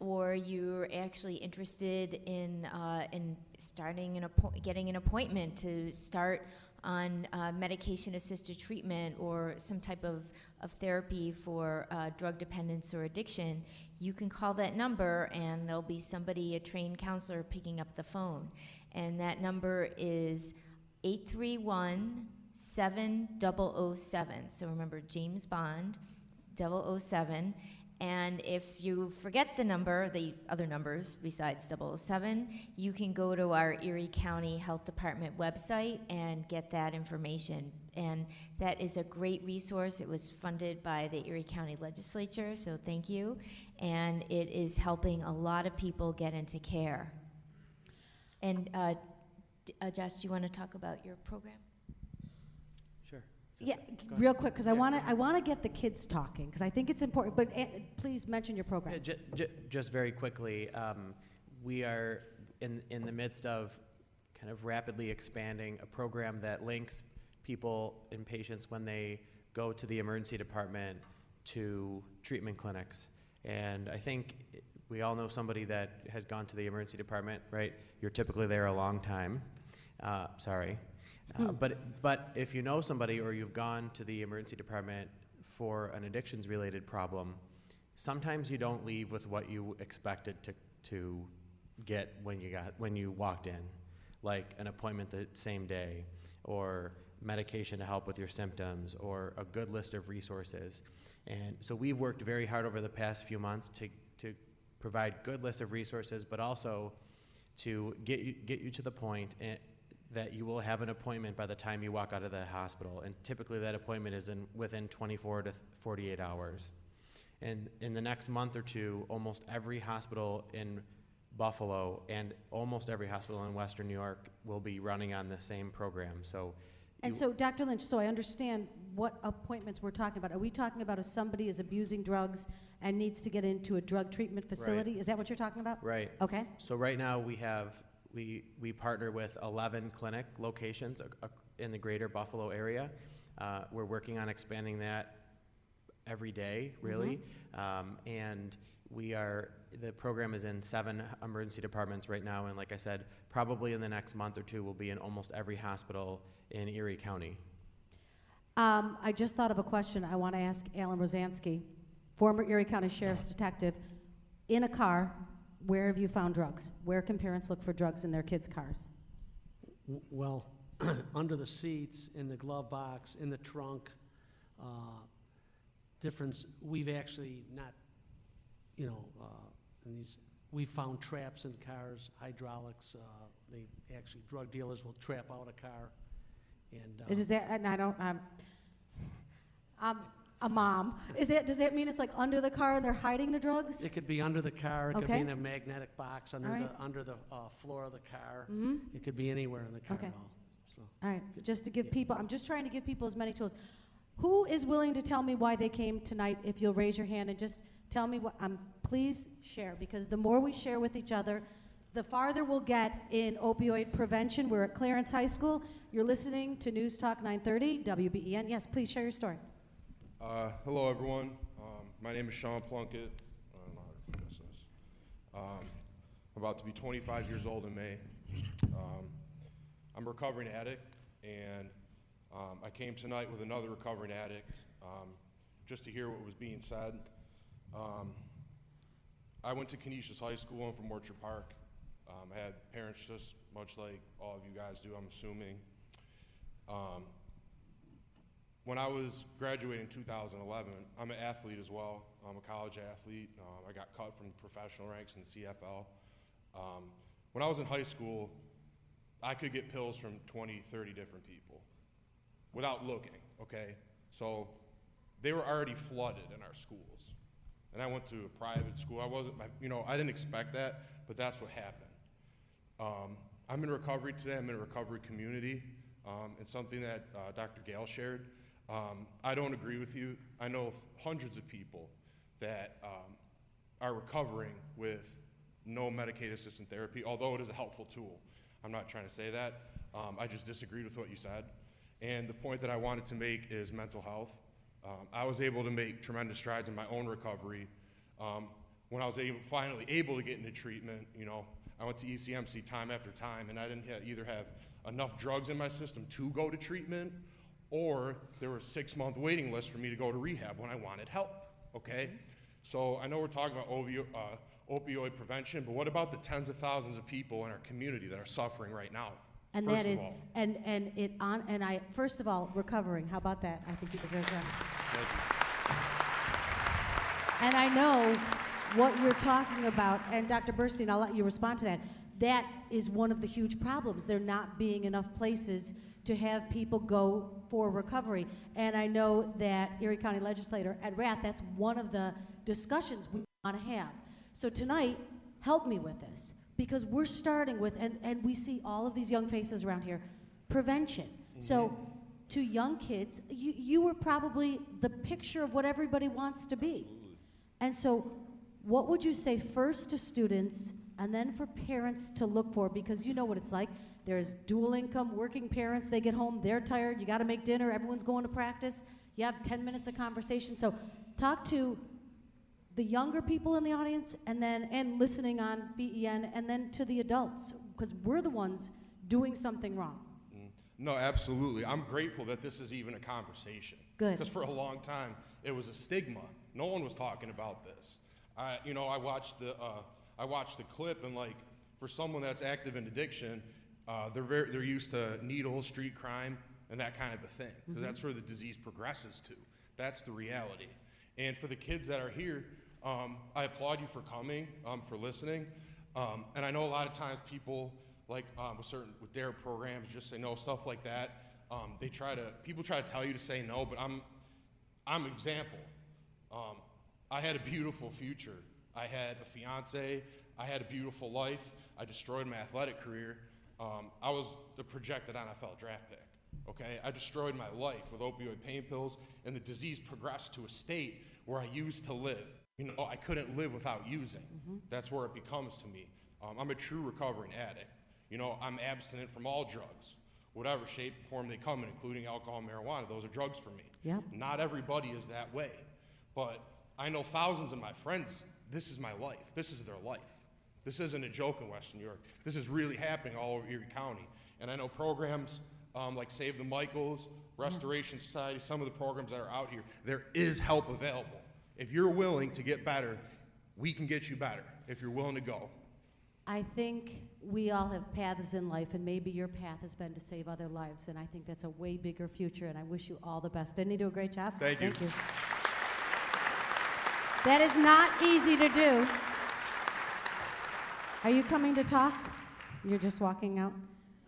Speaker 6: or you're actually interested in, uh, in starting an getting an appointment to start on uh, medication assisted treatment or some type of, of therapy for uh, drug dependence or addiction, you can call that number and there'll be somebody, a trained counselor, picking up the phone. And that number is 831 7007. So remember, James Bond, 007. And if you forget the number, the other numbers besides 007, you can go to our Erie County Health Department website and get that information. And that is a great resource. It was funded by the Erie County Legislature, so thank you. And it is helping a lot of people get into care. And uh, uh, Josh, do you want to talk about your program?
Speaker 3: Yeah, real quick, because I want to I want to get the kids talking because I think it's important. But uh, please mention your program.
Speaker 7: Yeah, ju- ju- just very quickly, um, we are in, in the midst of kind of rapidly expanding a program that links people and patients when they go to the emergency department to treatment clinics. And I think we all know somebody that has gone to the emergency department, right? You're typically there a long time. Uh, sorry. Uh, but, but if you know somebody or you've gone to the emergency department for an addictions related problem, sometimes you don't leave with what you expected to, to get when you, got, when you walked in, like an appointment the same day, or medication to help with your symptoms, or a good list of resources. And so we've worked very hard over the past few months to, to provide good lists of resources, but also to get you, get you to the point eh, that you will have an appointment by the time you walk out of the hospital. And typically that appointment is in, within 24 to 48 hours. And in the next month or two, almost every hospital in Buffalo and almost every hospital in Western New York will be running on the same program. So
Speaker 3: And so, Dr. Lynch, so I understand what appointments we're talking about. Are we talking about if somebody is abusing drugs and needs to get into a drug treatment facility? Is that what you're talking about?
Speaker 7: Right.
Speaker 3: Okay.
Speaker 7: So right now, we have, we, we partner with 11 clinic locations in the greater Buffalo area. Uh, We're working on expanding that every day, really. Um, And we are, the program is in seven emergency departments right now, and like I said, probably in the next month or two, we'll be in almost every hospital in Erie County.
Speaker 3: Um, I just thought of a question I want to ask Alan Rosansky, former Erie County Sheriff's Detective. In a car, where have you found drugs? Where can parents look for drugs in their kids' cars?
Speaker 8: W- Well, under the seats, in the glove box, in the trunk, uh, difference, we've actually not, you know, uh, in these, we found traps in cars, hydraulics, uh, they, actually, drug dealers will trap out a car, and. uh,
Speaker 3: Is is that, and I don't, um, I'm a mom. Is it, does that mean it's like under the car and they're hiding the drugs?
Speaker 8: It could be under the car, it could be
Speaker 3: Okay.
Speaker 8: in a magnetic box under
Speaker 3: All right.
Speaker 8: the, under the uh, floor of the car.
Speaker 3: Mhm.
Speaker 8: It could be anywhere in the car.
Speaker 3: Okay.
Speaker 8: all, so.
Speaker 3: All right, just to give people, I'm just trying to give people as many tools. Who is willing to tell me why they came tonight? If you'll raise your hand and just tell me what, um, please share, because the more we share with each other, the farther we'll get in opioid prevention. We're at Clarence High School. You're listening to News Talk 930, WBEN. Yes, please share your story.
Speaker 12: Uh, hello, everyone. Um, my name is Sean Plunkett. I don't know how to finish this. Um, I'm about to be 25 years old in May. Um, I'm a recovering addict, and um, I came tonight with another recovering addict um, just to hear what was being said. Um, I went to Canisius High School. I'm from Orchard Park. I had parents just much like all of you guys do, I'm assuming. When I was graduating in 2011, I'm an athlete as well. I'm a college athlete. Um, I got cut from professional ranks in the CFL. Um, when I was in high school, I could get pills from 20, 30 different people without looking, okay? So they were already flooded in our schools. And I went to a private school. I wasn't, you know, I didn't expect that, but that's what happened. Um, I'm in recovery today. I'm in a recovery community. Um, and something that uh, Dr. Gale shared. Um, I don't agree with you. I know hundreds of people that um, are recovering with no Medicaid assisted therapy, although it is a helpful tool. I'm not trying to say that. Um, I just disagreed with what you said. And the point that I wanted to make is mental health. Um, I was able to make tremendous strides in my own recovery. Um, when I was able, finally able to get into treatment, you know, I went to ECMC time after time, and I didn't ha- either have enough drugs in my system to go to treatment, or there was a six-month waiting list for me to go to rehab when I wanted help. Okay, so I know we're talking about uh, opioid prevention, but what about the tens of thousands of people in our community that are suffering right now?
Speaker 3: And
Speaker 12: First
Speaker 3: that is,
Speaker 12: all.
Speaker 3: and, and it on, and I, first of all, recovering, how about that? I think you deserve that.
Speaker 12: Thank you.
Speaker 3: And I know what you're talking about, and Dr. Burstein, I'll let you respond to that. That is one of the huge problems. There not being enough places to have people go for recovery. And I know that Erie County Legislator Ed Rath, that's one of the discussions we want to have. So tonight, help me with this, because we're starting with, and, and we see all of these young faces around here, prevention. So to young kids, you, you were probably the picture of what everybody wants to be. And so, what would you say first to students and then for parents to look for? Because you know what it's like. There's dual income, working parents, they get home, they're tired, you got to make dinner, everyone's going to practice. You have 10 minutes of conversation. So, talk to the younger people in the audience and then and listening on BEN and then to the adults because we're the ones doing something wrong.
Speaker 12: No, absolutely. I'm grateful that this is even a conversation.
Speaker 3: Good.
Speaker 12: Because for a long time, it was a stigma. No one was talking about this. I, you know, I watched the, uh, I watched the clip, and like, for someone that's active in addiction, uh, they're very, they're used to needles, street crime, and that kind of a thing, because
Speaker 13: Mhm.
Speaker 12: that's where the disease progresses to. That's the reality. And for the kids that are here, um, I applaud you for coming, um, for listening. Um, and I know a lot of times people, like um, with certain with their programs, just say no, stuff like that. Um, they try to people try to tell you to say no, but I'm I'm an example. Um, I had a beautiful future. I had a fiance. I had a beautiful life. I destroyed my athletic career. Um, I was the projected NFL draft pick. Okay, I destroyed my life with opioid pain pills, and the disease progressed to a state where I used to live. You know, I couldn't live without using. That's where it becomes to me. Um, I'm a true recovering addict. You know, I'm abstinent from all drugs, whatever shape, form they come in, including alcohol, marijuana. Those are drugs for me.
Speaker 3: Yep.
Speaker 12: Not everybody is that way, but I know thousands of my friends. This is my life. This is their life. This isn't a joke in Western New York. This is really happening all over Erie County. And I know programs um, like Save the Michaels, Restoration Society, some of the programs that are out here, there is help available. If you're willing to get better, we can get you better if you're willing to go.
Speaker 3: I think we all have paths in life, and maybe your path has been to save other lives, and I think that's a way bigger future, and I wish you all the best. Didn't he do a great job?
Speaker 12: Thank you.
Speaker 3: Thank you. That is not easy to do. Are you coming to talk? You're just walking out?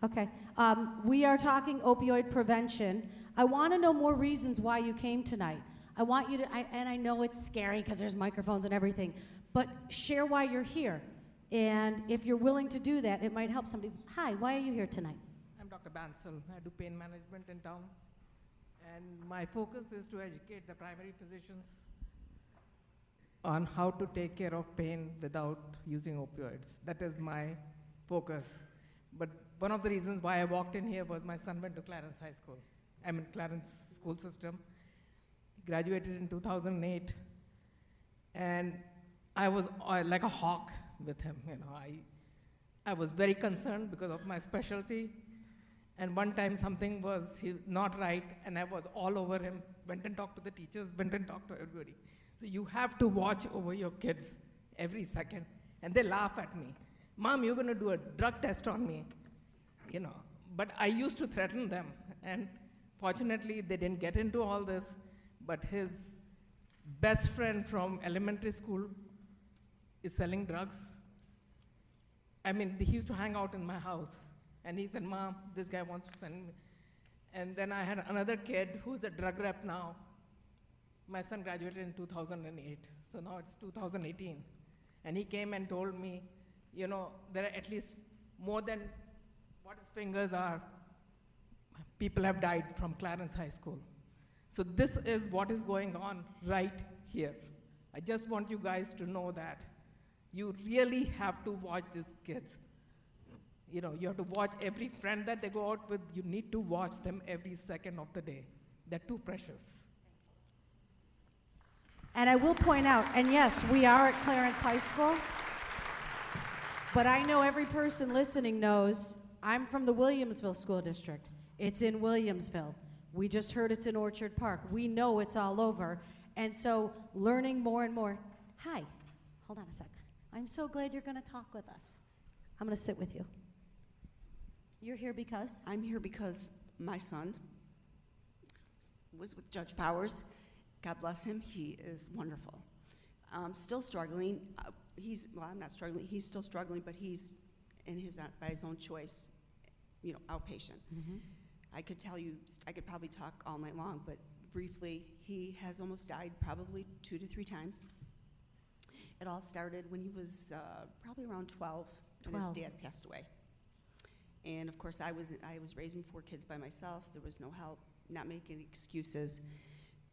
Speaker 3: Okay. Um, we are talking opioid prevention. I want to know more reasons why you came tonight. I want you to, I, and I know it's scary because there's microphones and everything, but share why you're here. And if you're willing to do that, it might help somebody. Hi, why are you here tonight?
Speaker 13: I'm Dr. Bansal. I do pain management in town. And my focus is to educate the primary physicians on how to take care of pain without using opioids. That is my focus. But one of the reasons why I walked in here was my son went to Clarence High School. I'm in Clarence school system. He graduated in 2008. And I was uh, like a hawk with him. You know, I, I was very concerned because of my specialty. And one time something was not right, and I was all over him. Went and talked to the teachers, went and talked to everybody. So you have to watch over your kids every second. And they laugh at me. Mom, you're going to do a drug test on me. You know, but I used to threaten them. And fortunately, they didn't get into all this. But his best friend from elementary school is selling drugs. I mean, he used to hang out in my house. And he said, Mom, this guy wants to send me. And then I had another kid who's a drug rep now. My son graduated in 2008, so now it's 2018. And he came and told me, you know, there are at least more than what his fingers are. People have died from Clarence High School. So this is what is going on right here. I just want you guys to know that you really have to watch these kids. You know, you have to watch every friend that they go out with. You need to watch them every second of the day. They're too precious.
Speaker 3: And I will point out, and yes, we are at Clarence High School, but I know every person listening knows I'm from the Williamsville School District. It's in Williamsville. We just heard it's in Orchard Park. We know it's all over. And so learning more and more. Hi, hold on a sec. I'm so glad you're going to talk with us. I'm going to sit with you. You're here because?
Speaker 14: I'm here because my son was with Judge Powers. God bless him. He is wonderful. Um, still struggling. Uh, he's well. I'm not struggling. He's still struggling, but he's in his uh, by his own choice. You know, outpatient.
Speaker 3: Mm-hmm.
Speaker 14: I could tell you. I could probably talk all night long, but briefly, he has almost died probably two to three times. It all started when he was uh, probably around 12, when his
Speaker 3: 12.
Speaker 14: dad passed away. And of course, I was I was raising four kids by myself. There was no help. Not making excuses,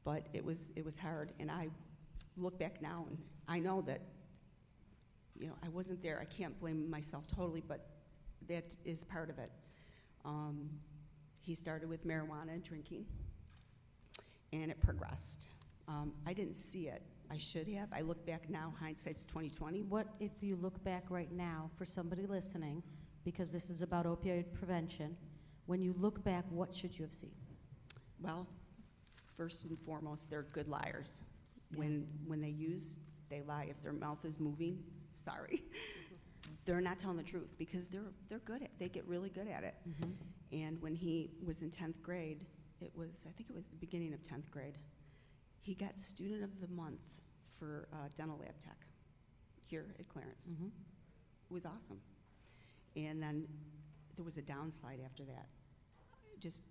Speaker 14: but it was it was hard. And I look back now, and I know that you know I wasn't there. I can't blame myself totally, but that is part of it. Um, he started with marijuana and drinking, and it progressed. Um, I didn't see it. I should have. I look back now. Hindsight's 2020.
Speaker 3: What if you look back right now for somebody listening, because this is about opioid prevention, when you look back, what should you have seen?
Speaker 14: Well, first and foremost, they're good liars. When when they use, they lie. If their mouth is moving, sorry, they're not telling the truth because they're they're good at. They get really good at it.
Speaker 3: Mhm.
Speaker 14: And when he was in tenth grade, it was I think it was the beginning of tenth grade. He got student of the month for uh, dental lab tech here at Clarence.
Speaker 3: Mhm.
Speaker 14: It was awesome. And then there was a downside after that. Just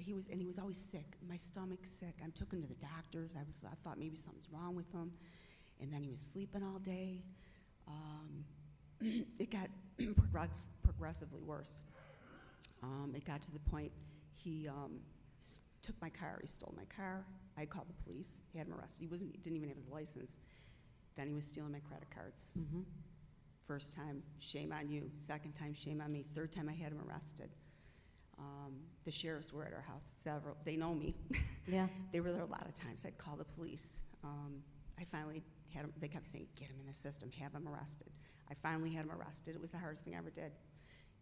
Speaker 14: he was and he was always sick. My stomach sick. I took him to the doctors. I was I thought maybe something's wrong with him. And then he was sleeping all day. Um, it got progress, progressively worse. Um, it got to the point He um, took my car. He stole my car. I called the police. He had him arrested. He wasn't. He didn't even have his license. Then he was stealing my credit cards.
Speaker 3: Mhm.
Speaker 14: First time, shame on you. Second time, shame on me. Third time, I had him arrested. Um, the sheriffs were at our house several. They know me.
Speaker 3: Yeah.
Speaker 14: they were there a lot of times. I'd call the police. Um, I finally had them, They kept saying, "Get him in the system. Have him arrested." I finally had him arrested. It was the hardest thing I ever did.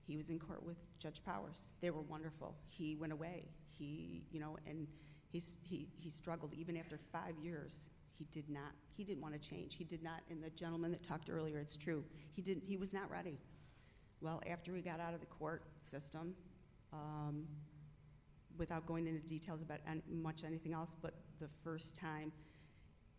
Speaker 14: He was in court with Judge Powers. They were wonderful. He went away. He, you know, and he's, he, he struggled even after five years. He did not, he didn't want to change. He did not, and the gentleman that talked earlier, it's true. He didn't, he was not ready. Well, after we got out of the court system, um, without going into details about an much anything else, but the first time,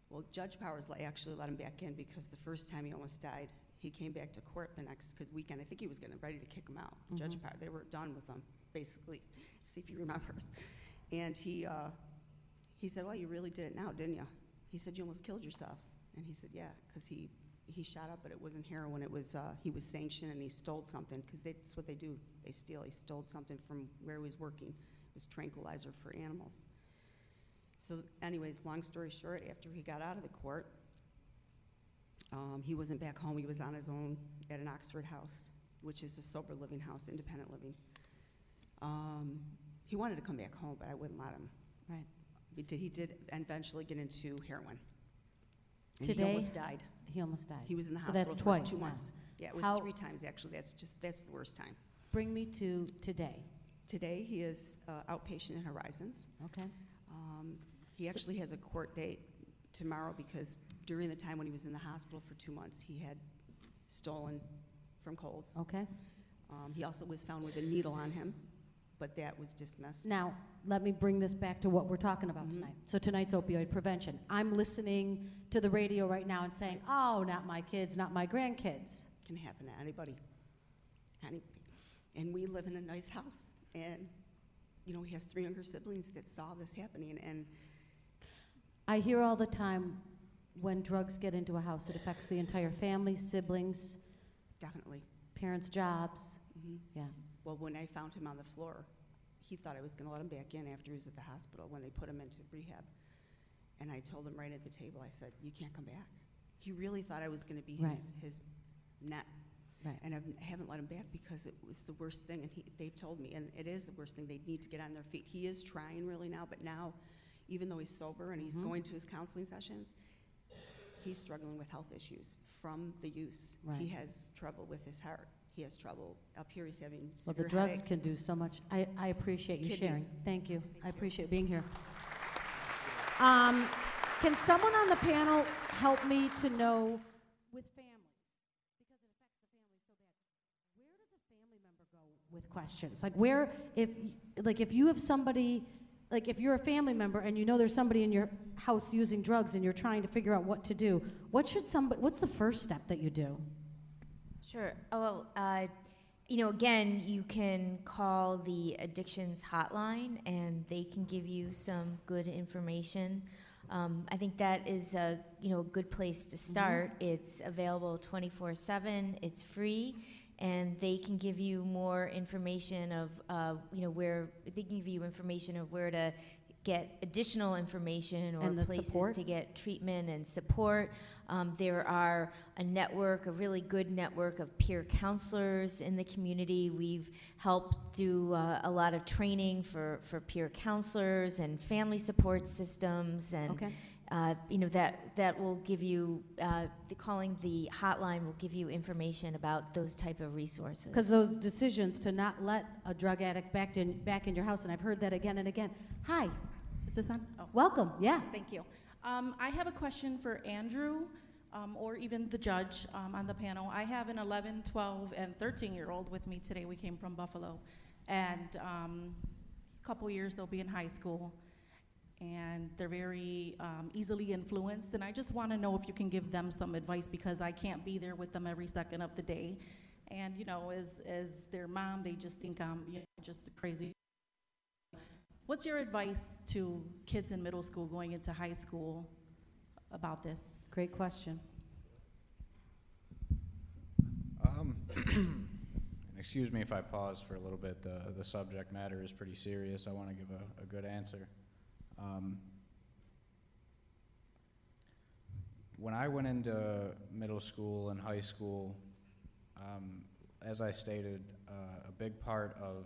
Speaker 14: well, Judge Powers le- actually let him back in because the first time he almost died, he came back to court the next cause weekend. I think he was getting ready to kick him out. Judge
Speaker 3: Mhm.
Speaker 14: Powers, they were done with him, basically. See if he remembers. And he, uh, he said, "Well, you really did it now, didn't you?" He said, "You almost killed yourself." And he said, "Yeah, because he he shot up, but it wasn't heroin. It was uh, he was sanctioned and he stole something because that's what they do. They steal. He stole something from where he was working. It was tranquilizer for animals." So, anyways, long story short, after he got out of the court, um, he wasn't back home. He was on his own at an Oxford house, which is a sober living house, independent living. Um, he wanted to come back home, but I wouldn't let him.
Speaker 3: Right.
Speaker 14: He did, he did eventually get into heroin. And
Speaker 3: Today?
Speaker 14: he almost died.
Speaker 3: He almost died.
Speaker 14: He was in the
Speaker 3: So
Speaker 14: hospital
Speaker 3: that's
Speaker 14: for
Speaker 3: twice
Speaker 14: two
Speaker 3: now.
Speaker 14: months. Yeah, it was
Speaker 3: How-
Speaker 14: three times actually. That's just that's the worst time.
Speaker 3: Bring me to today.
Speaker 14: Today he is uh, outpatient in Horizons.
Speaker 3: Okay.
Speaker 14: Um, he
Speaker 3: So-
Speaker 14: actually has a court date tomorrow because during the time when he was in the hospital for two months, he had stolen from Kohl's.
Speaker 3: Okay.
Speaker 14: Um, he also was found with a needle on him, but that was dismissed.
Speaker 3: Now, let me bring this back to what we're talking about
Speaker 14: Mhm.
Speaker 3: tonight. So tonight's opioid prevention. I'm listening to the radio right now and saying, "Oh, not my kids, not my grandkids."
Speaker 14: Can happen to anybody. Anybody. And we live in a nice house, and you know he has three younger siblings that saw this happening, and
Speaker 3: I hear all the time when drugs get into a house, it affects the entire family, siblings,
Speaker 14: definitely.
Speaker 3: parents' jobs.
Speaker 14: Mhm.
Speaker 3: Yeah.
Speaker 14: Well, when I found him on the floor, he thought I was going to let him back in after he was at the hospital when they put him into rehab. And I told him right at the table, I said, You can't come back. He really thought I was going to be
Speaker 3: Right.
Speaker 14: his, his net.
Speaker 3: Right.
Speaker 14: And I've, I haven't let him back because it was the worst thing. And he, they've told me, and it is the worst thing. They need to get on their feet. He is trying really now, but now, even though he's sober and he's
Speaker 3: Mhm.
Speaker 14: going to his counseling sessions, he's struggling with health issues from the use. He has trouble with his heart. He has trouble up here. He's having
Speaker 3: Well,
Speaker 14: severe
Speaker 3: the drugs
Speaker 14: headaches.
Speaker 3: can do so much. I, I appreciate you sharing.
Speaker 14: Kidneys.
Speaker 3: Thank you. I appreciate being here. Um, can someone on the panel help me to know with families, because it affects the family so bad, where does a family member go with questions? Like where, if, y- like if you have somebody, like if you're a family member and you know there's somebody in your house using drugs and you're trying to figure out what to do, what should somebody, what's the first step that you do?
Speaker 6: Sure. Oh, well, uh, you know, again, you can call the addictions hotline and they can give you some good information. Um, I think that is a you know a good place to start. It's available 24/7. It's free, and they can give you more information of uh, you know where they can give you information of where to get additional information or places
Speaker 3: support?
Speaker 6: to get treatment and support. Um, there are a network, a really good network of peer counselors in the community. We've helped do uh, a lot of training for, for peer counselors and family support systems, and
Speaker 3: Okay.
Speaker 6: uh, you know that that will give you uh, the calling the hotline will give you information about those type of resources.
Speaker 3: Because those decisions to not let a drug addict back in, back in your house, and I've heard that again and again. Hi,
Speaker 15: Is this on? Oh.
Speaker 3: welcome, yeah.
Speaker 15: Thank you. Um, I have a question for Andrew um, or even the judge um, on the panel. I have an 11, 12, and 13 year old with me today. We came from Buffalo. And um, a couple years they'll be in high school. And they're very um, easily influenced. And I just want to know if you can give them some advice because I can't be there with them every second of the day. And, you know, as, as their mom, they just think I'm you know, just crazy What's your advice to kids in middle school going into high school about this?
Speaker 3: Great question.
Speaker 9: Um, excuse me if I pause for a little bit. The, the subject matter is pretty serious. I want to give a, a good answer. Um, when I went into middle school and high school, um, as I stated, uh, a big part of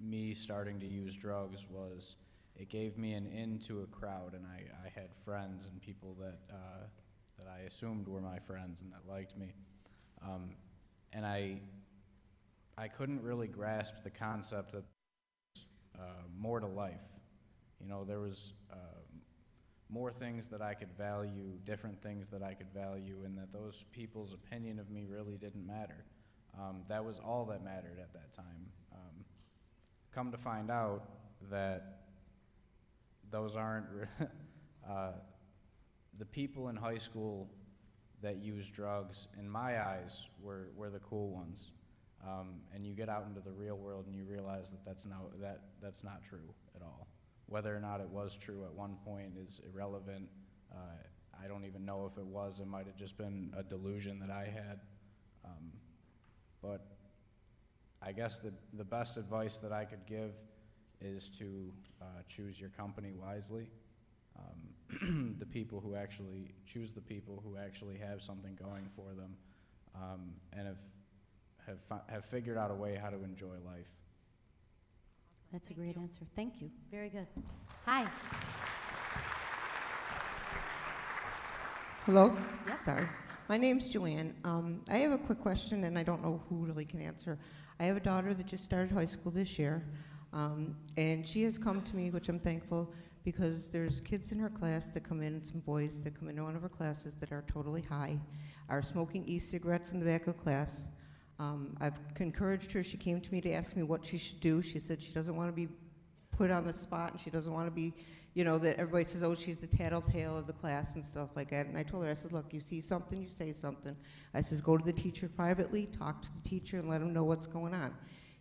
Speaker 9: me starting to use drugs was it gave me an in to a crowd, and I, I had friends and people that, uh, that I assumed were my friends and that liked me. Um, and I, I couldn't really grasp the concept that uh, more to life. You know, there was uh, more things that I could value, different things that I could value, and that those people's opinion of me really didn't matter. Um, that was all that mattered at that time. Come to find out that those aren't uh, the people in high school that use drugs, in my eyes, were, were the cool ones. Um, and you get out into the real world and you realize that that's, no, that, that's not true at all. Whether or not it was true at one point is irrelevant. Uh, I don't even know if it was. It might have just been a delusion that I had. Um, but I guess the, the best advice that I could give is to uh, choose your company wisely. Um, the people who actually choose the people who actually have something going for them um, and have, have, fi- have figured out a way how to enjoy life.
Speaker 3: That's a great answer. Thank you. Very good. Hi.
Speaker 16: Hello?
Speaker 3: Yep.
Speaker 16: Sorry. My name's Joanne. Um, I have a quick question, and I don't know who really can answer. I have a daughter that just started high school this year, um, and she has come to me, which I'm thankful, because there's kids in her class that come in, some boys that come into one of her classes that are totally high, are smoking e-cigarettes in the back of class. Um, I've encouraged her. She came to me to ask me what she should do. She said she doesn't want to be put on the spot, and she doesn't want to be, you know, that everybody says, oh, she's the tattletale of the class and stuff like that. And I told her, I said, look, you see something, you say something. I says, go to the teacher privately, talk to the teacher, and let them know what's going on.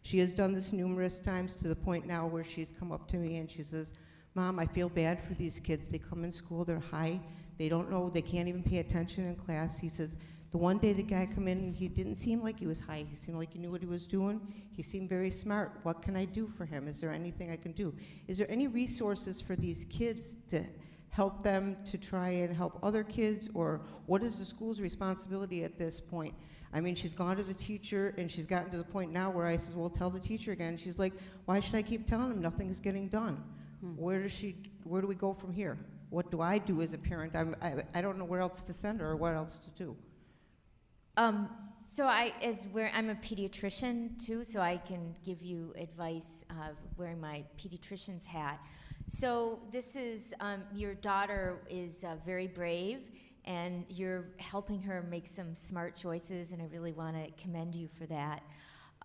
Speaker 16: She has done this numerous times to the point now where she's come up to me and she says, Mom, I feel bad for these kids. They come in school, they're high, they don't know, they can't even pay attention in class. He says, the one day the guy come in, he didn't seem like he was high. He seemed like he knew what he was doing. He seemed very smart. What can I do for him? Is there anything I can do? Is there any resources for these kids to help them to try and help other kids? Or what is the school's responsibility at this point? I mean, she's gone to the teacher and she's gotten to the point now where I says, well, tell the teacher again. She's like, why should I keep telling him nothing's getting done? Hmm. Where does she, where do we go from here? What do I do as a parent? I'm, I, I don't know where else to send her or what else to do.
Speaker 6: Um, so I, as where I'm a pediatrician too, so I can give you advice uh, wearing my pediatrician's hat. So this is um, your daughter is uh, very brave, and you're helping her make some smart choices, and I really want to commend you for that.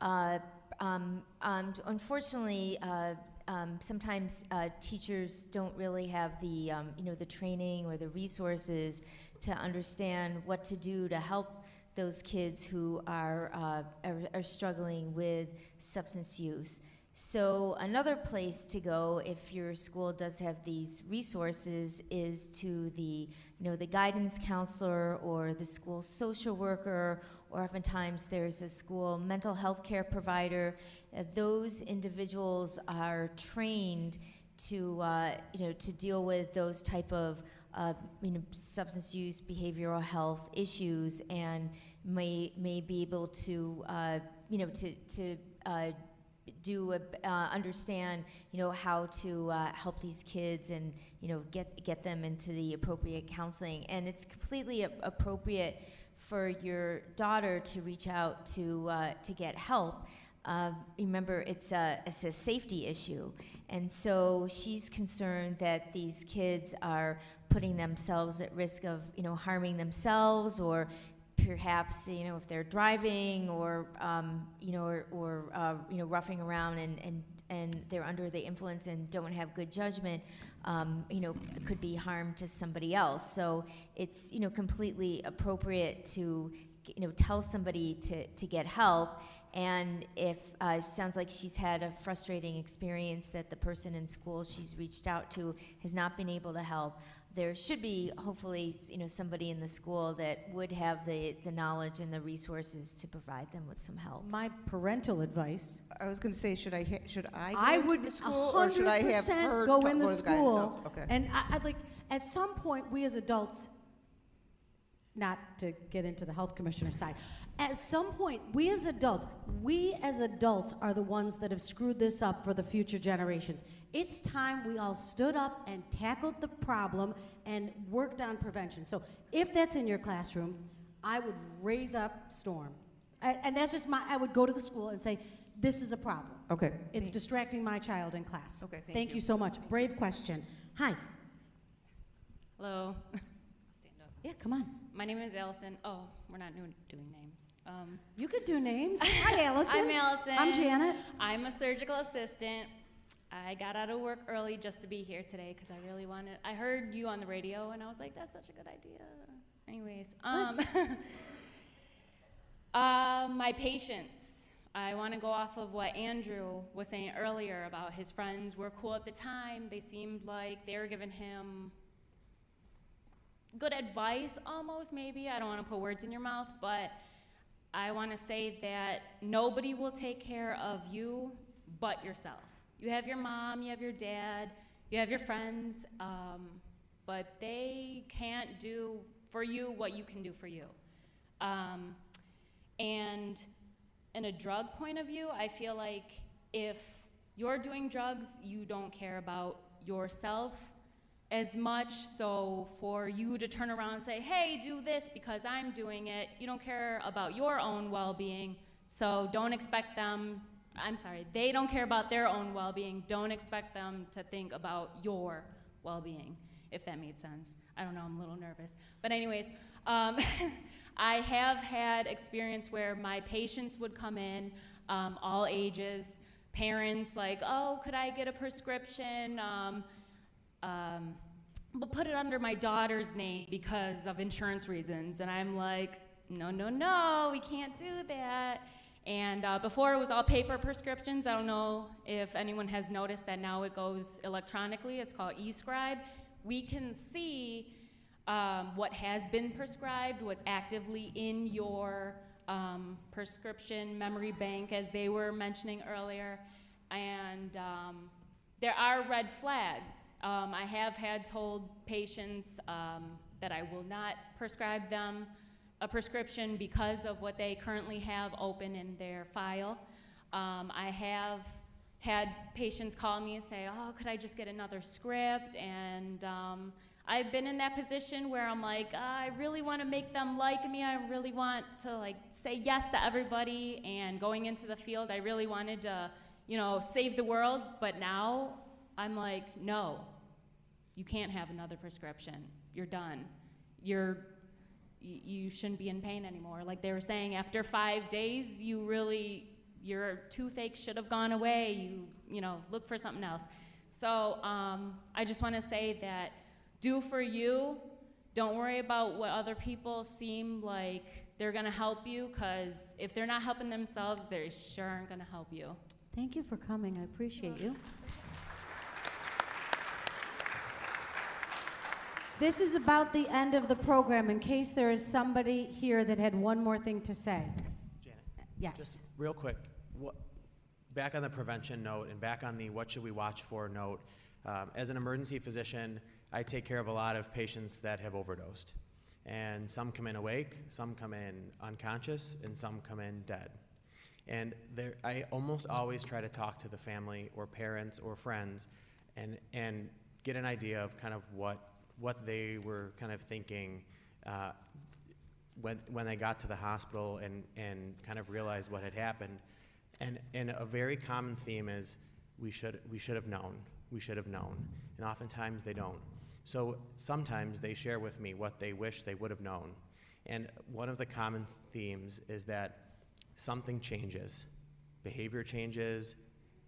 Speaker 6: Uh, um, um, unfortunately, uh, um, sometimes uh, teachers don't really have the um, you know the training or the resources to understand what to do to help those kids who are, uh, are, are struggling with substance use. So another place to go if your school does have these resources is to the you know the guidance counselor or the school social worker or oftentimes there's a school mental health care provider. Uh, those individuals are trained to uh, you know to deal with those type of uh, you know, substance use, behavioral health issues, and may may be able to uh, you know to to uh, do a, uh, understand you know how to uh, help these kids and you know get get them into the appropriate counseling, and it's completely appropriate for your daughter to reach out to uh, to get help. Um, remember, it's a, it's a safety issue. And so she's concerned that these kids are putting themselves at risk of, you know, harming themselves or perhaps, you know, if they're driving or, um, you know, or, or uh, you know, roughing around and, and, and they're under the influence and don't have good judgment, um, you know, could be harm to somebody else. So it's, you know, completely appropriate to, you know, tell somebody to, to get help and if uh, it sounds like she's had a frustrating experience that the person in school she's reached out to has not been able to help, there should be hopefully you know somebody in the school that would have the, the knowledge and the resources to provide them with some help.
Speaker 3: My parental advice.
Speaker 16: I was going to say, should I ha- should I go
Speaker 3: I would
Speaker 16: the school or should I have her
Speaker 3: go in the
Speaker 16: to guidance
Speaker 3: school.
Speaker 16: counselor? Okay.
Speaker 3: And I, I'd like, at some point, we as adults, not to get into the health commissioner side, at some point, we as adults, we as adults are the ones that have screwed this up for the future generations. It's time we all stood up and tackled the problem and worked on prevention. So if that's in your classroom, I would raise up storm. A- And that's just my, I would go to the school and say, this is a problem.
Speaker 16: Okay.
Speaker 3: It's distracting my child in class. Okay,
Speaker 16: thank
Speaker 3: Thank
Speaker 16: you.
Speaker 3: you so much. Brave question. Hi.
Speaker 17: Hello. Stand up.
Speaker 3: Yeah, come on.
Speaker 17: My name is Allison. Oh, we're not doing, doing names. Um,
Speaker 3: You could do names. Hi, Allison.
Speaker 17: I'm Allison.
Speaker 3: I'm Janet.
Speaker 17: I'm a surgical assistant. I got out of work early just to be here today because I really wanted. I heard you on the radio and I was like, that's such a good idea. Anyways, um, uh, my patients. I want to go off of what Andrew was saying earlier about his friends were cool at the time. They seemed like they were giving him good advice almost maybe i don't want to put words in your mouth but i want to say that nobody will take care of you but yourself. You have your mom you have your dad you have your friends um, but they can't do for you what you can do for you. Um, and in a drug point of view i feel like if you're doing drugs you don't care about yourself as much. So for you to turn around and say, hey, do this because I'm doing it, you don't care about your own well being. So don't expect them, I'm sorry, they don't care about their own well being. Don't expect them to think about your well being, if that made sense. I don't know, I'm a little nervous. But, anyways, um, I have had experience where my patients would come in, um, all ages, parents like, oh, could I get a prescription? Um, um, but put it under my daughter's name because of insurance reasons. And I'm like, no, no, no, we can't do that. And uh, before it was all paper prescriptions. I don't know if anyone has noticed that now it goes electronically. It's called eScribe. We can see um, what has been prescribed, what's actively in your um, prescription memory bank, as they were mentioning earlier. And um, there are red flags. Um, I have had told patients um, that I will not prescribe them a prescription because of what they currently have open in their file. Um, I have had patients call me and say, "Oh, could I just get another script?" And um, I've been in that position where I'm like, I really want to make them like me. I really want to like say yes to everybody. And going into the field, I really wanted to, you know, save the world. But now I'm like, no, you can't have another prescription. You're done. You're you shouldn't be in pain anymore. Like they were saying, after five days, you really your toothache should have gone away. You you know look for something else. So um, I just want to say that do for you. Don't worry about what other people seem like they're gonna help you, because if they're not helping themselves, they sure aren't gonna help you.
Speaker 3: Thank you for coming. I appreciate you. This is about the end of the program in case there is somebody here that had one more thing to say.
Speaker 7: Janet?
Speaker 3: Yes.
Speaker 7: Just real quick, what, back on the prevention note and back on the what should we watch for note, um, as an emergency physician, I take care of a lot of patients that have overdosed. And some come in awake, some come in unconscious, and some come in dead. And there, I almost always try to talk to the family or parents or friends and, and get an idea of kind of what, what they were kind of thinking uh, when, when they got to the hospital and, and kind of realized what had happened. And, and a very common theme is we should, we should have known. We should have known. And oftentimes they don't. So sometimes they share with me what they wish they would have known. And one of the common themes is that something changes. Behavior changes,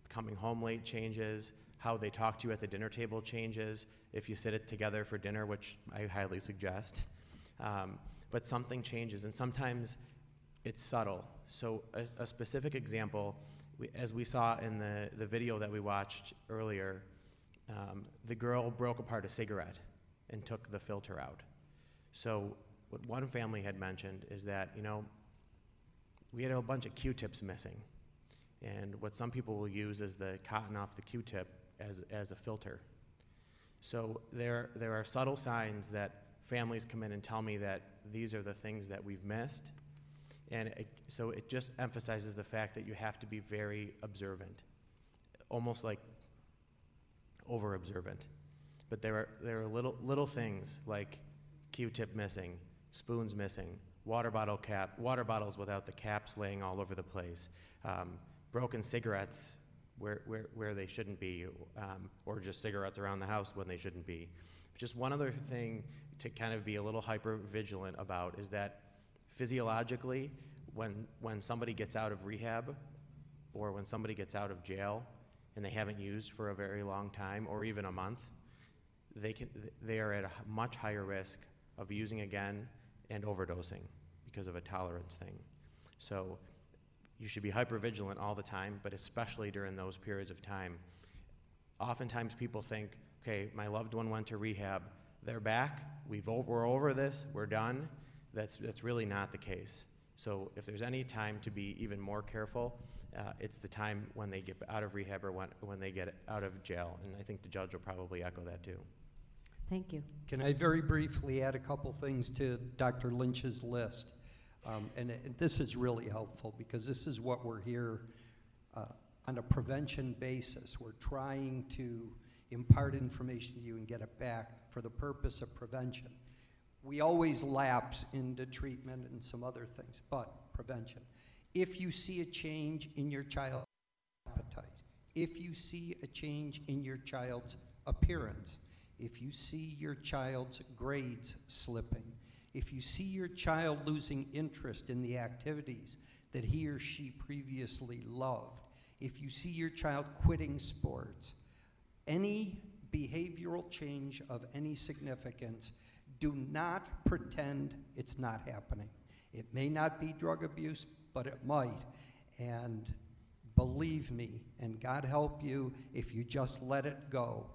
Speaker 7: coming home late changes, how they talk to you at the dinner table changes, if you sit it together for dinner, which I highly suggest. Um, but something changes, and sometimes it's subtle. So, a, a specific example, we, as we saw in the, the video that we watched earlier, um, the girl broke apart a cigarette and took the filter out. So what one family had mentioned is that, you know, we had a bunch of Q-tips missing. And what some people will use is the cotton off the Q-tip as, as a filter. So there, there are subtle signs that families come in and tell me that these are the things that we've missed. And it, so it just emphasizes the fact that you have to be very observant, almost like over observant. But there are, there are little, little things like Q-tip missing, spoons missing, water bottle cap, water bottles without the caps laying all over the place, um, broken cigarettes where, where, where they shouldn't be, um, or just cigarettes around the house when they shouldn't be. Just one other thing to kind of be a little hyper vigilant about is that physiologically, when, when somebody gets out of rehab or when somebody gets out of jail and they haven't used for a very long time or even a month, they, can, they are at a much higher risk of using again and overdosing because of a tolerance thing. So you should be hyper vigilant all the time, but especially during those periods of time. Oftentimes people think, okay, my loved one went to rehab, they're back, we've, we're over this, we're done. That's, that's really not the case. So if there's any time to be even more careful, uh, it's the time when they get out of rehab or when, when they get out of jail. And I think the judge will probably echo that too.
Speaker 3: Thank you.
Speaker 5: Can I very briefly add a couple things to Dr. Lynch's list? Um, and, this is really helpful because this is what we're here uh, on a prevention basis. We're trying to impart information to you and get it back for the purpose of prevention. We always lapse into treatment and some other things, but prevention. If you see a change in your child's appetite, if you see a change in your child's appearance, if you see your child's grades slipping, if you see your child losing interest in the activities that he or she previously loved, if you see your child quitting sports, any behavioral change of any significance, do not pretend it's not happening. It may not be drug abuse, but it might. And believe me, and God help you if you just let it go.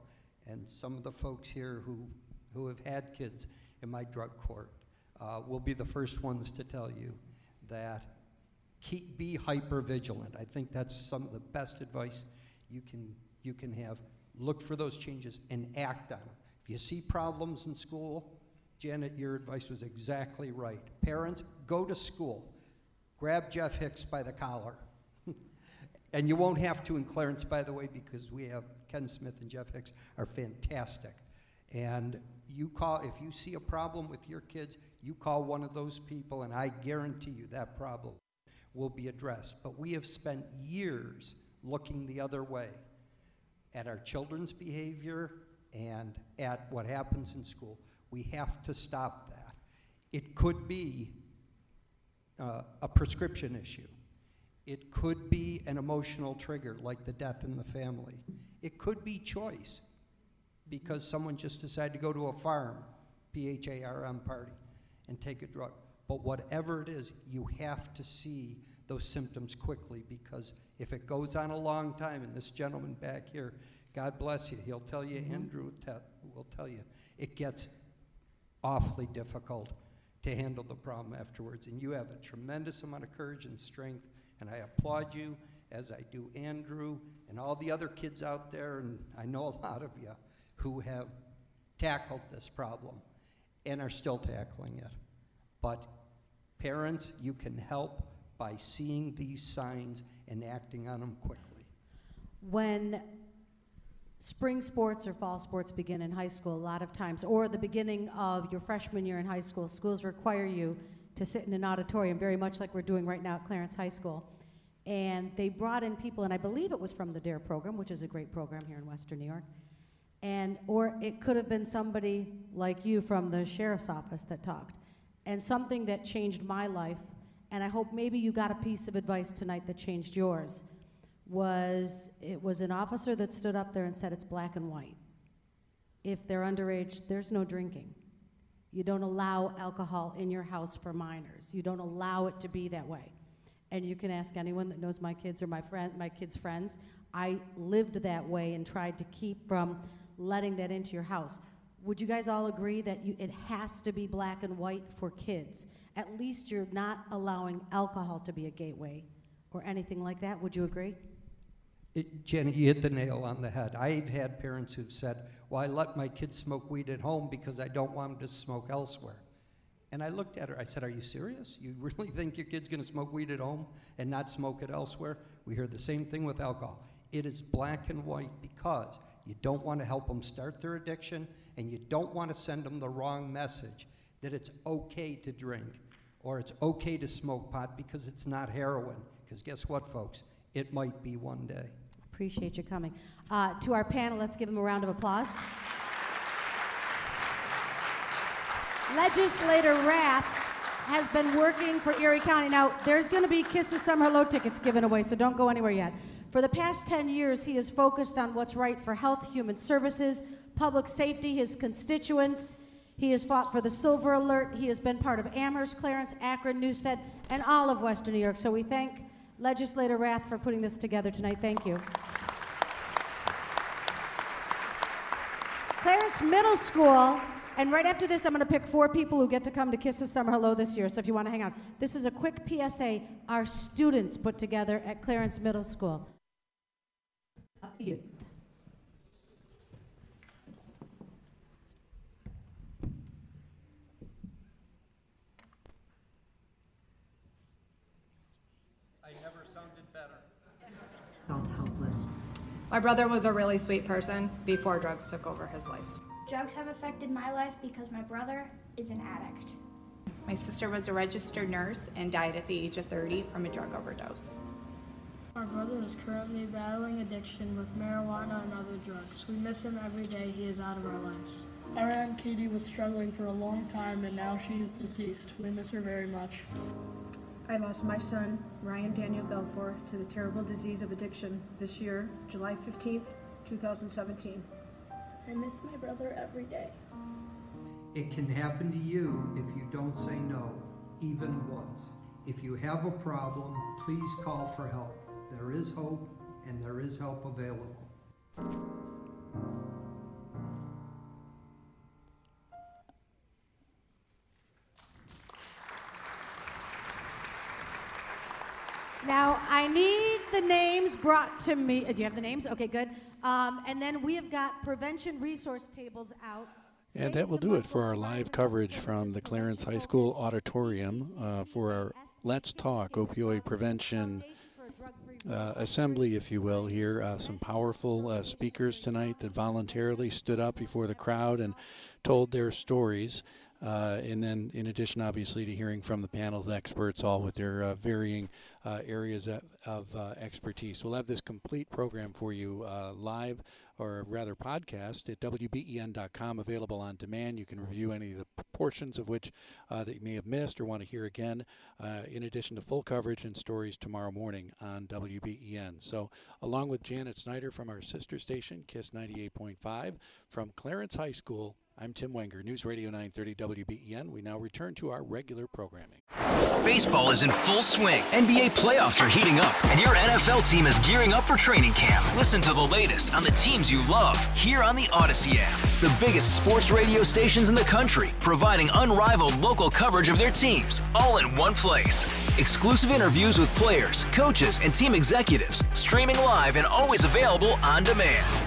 Speaker 5: And some of the folks here who, who have had kids in my drug court uh, will be the first ones to tell you that keep be hyper vigilant. I think that's some of the best advice you can you can have. Look for those changes and act on them. If you see problems in school, Janet, your advice was exactly right. Parents, go to school. Grab Jeff Hicks by the collar. and you won't have to in Clarence, by the way, because we have Ken Smith and Jeff Hicks are fantastic. And you call, if you see a problem with your kids, you call one of those people, and I guarantee you that problem will be addressed. But we have spent years looking the other way at our children's behavior and at what happens in school. We have to stop that. It could be uh, a prescription issue. It could be an emotional trigger, like the death in the family. It could be choice, because someone just decided to go to a farm, P H A R M party, and take a drug. But whatever it is, you have to see those symptoms quickly because if it goes on a long time, and this gentleman back here, God bless you, he'll tell you,
Speaker 3: Mhm.
Speaker 5: Andrew te- will tell you, it gets awfully difficult to handle the problem afterwards. And you have a tremendous amount of courage and strength, and I applaud you, as I do Andrew and all the other kids out there, and I know a lot of you who have tackled this problem and are still tackling it. But parents, you can help by seeing these signs and acting on them quickly.
Speaker 3: When spring sports or fall sports begin in high school, a lot of times, or the beginning of your freshman year in high school, schools require you to sit in an auditorium, very much like we're doing right now at Clarence High School. And they brought in people, and I believe it was from the DARE program, which is a great program here in Western New York. And, or it could have been somebody like you from the sheriff's office that talked. And something that changed my life, and I hope maybe you got a piece of advice tonight that changed yours, was it was an officer that stood up there and said it's black and white. If they're underage, there's no drinking. You don't allow alcohol in your house for minors. You don't allow it to be that way. And you can ask anyone that knows my kids or my friend, my kids' friends. I lived that way and tried to keep from letting that into your house. would you guys all agree that you, it has to be black and white for kids? At least you're not allowing alcohol to be a gateway or anything like that. Would you agree?
Speaker 5: It, Jenny, you hit the nail on the head. I've had parents who've said, Well, I let my kids smoke weed at home because I don't want them to smoke elsewhere. And I looked at her, I said, Are you serious? You really think your kid's gonna smoke weed at home and not smoke it elsewhere? We hear the same thing with alcohol. It is black and white because you don't want to help them start their addiction and you don't want to send them the wrong message that it's okay to drink or it's okay to smoke pot because it's not heroin. Because guess what, folks? It might be one day.
Speaker 3: Appreciate you coming. Uh, to our panel, let's give them a round of applause. Legislator Rath has been working for Erie County. Now, there's going to be Kiss the Summer Hello tickets given away, so don't go anywhere yet. For the past 10 years, he has focused on what's right for health, human services, public safety, his constituents. He has fought for the Silver Alert. He has been part of Amherst, Clarence, Akron, Newstead, and all of Western New York. So we thank Legislator Rath for putting this together tonight. Thank you. Clarence Middle School, and right after this, I'm going to pick four people who get to come to Kiss the Summer Hello this year. So if you want to hang out, this is a quick PSA our students put together at Clarence Middle School. Up you.
Speaker 5: I never sounded better.
Speaker 18: felt helpless. My brother was a really sweet person before drugs took over his life.
Speaker 19: Drugs have affected my life because my brother is an addict.
Speaker 18: My sister was a registered nurse and died at the age of 30 from a drug overdose.
Speaker 20: Our brother is currently battling addiction with marijuana and other drugs. We miss him every day he is out of our lives. Our Aunt Katie was struggling for a long time and now she is deceased. We miss her very much.
Speaker 21: I lost my son, Ryan Daniel Belfour, to the terrible disease of addiction this year, July 15th, 2017.
Speaker 19: I miss my brother every day.
Speaker 5: It can happen to you if you don't say no, even once. If you have a problem, please call for help. There is hope and there is help available.
Speaker 3: Now, I need the names brought to me. uh, Do you have the names? Okay, good. Um, and then we have got prevention resource tables out.
Speaker 2: And that will do it for our live coverage from the Clarence High School Auditorium uh, for our Let's Talk Opioid Prevention uh, assembly, if you will, here. Uh, some powerful uh, speakers tonight that voluntarily stood up before the crowd and told their stories. Uh, and then, in addition, obviously, to hearing from the panel of experts, all with their uh, varying areas of, of expertise. We'll have this complete program for you live, or rather podcast, at WBEN.com, available on demand. You can review any of the portions of which uh, that you may have missed or want to hear again, uh, in addition to full coverage and stories tomorrow morning on WBEN. So, along with Janet Snyder from our sister station, KISS 98.5, from Clarence High School, I'm Tim Wenger, News Radio 930 WBEN. We now return to our regular programming.
Speaker 22: Baseball is in full swing. NBA playoffs are heating up, and your NFL team is gearing up for training camp. Listen to the latest on the teams you love here on the Audacy app. The biggest sports radio stations in the country, providing unrivaled local coverage of their teams, all in one place. Exclusive interviews with players, coaches, and team executives, streaming live and always available on demand.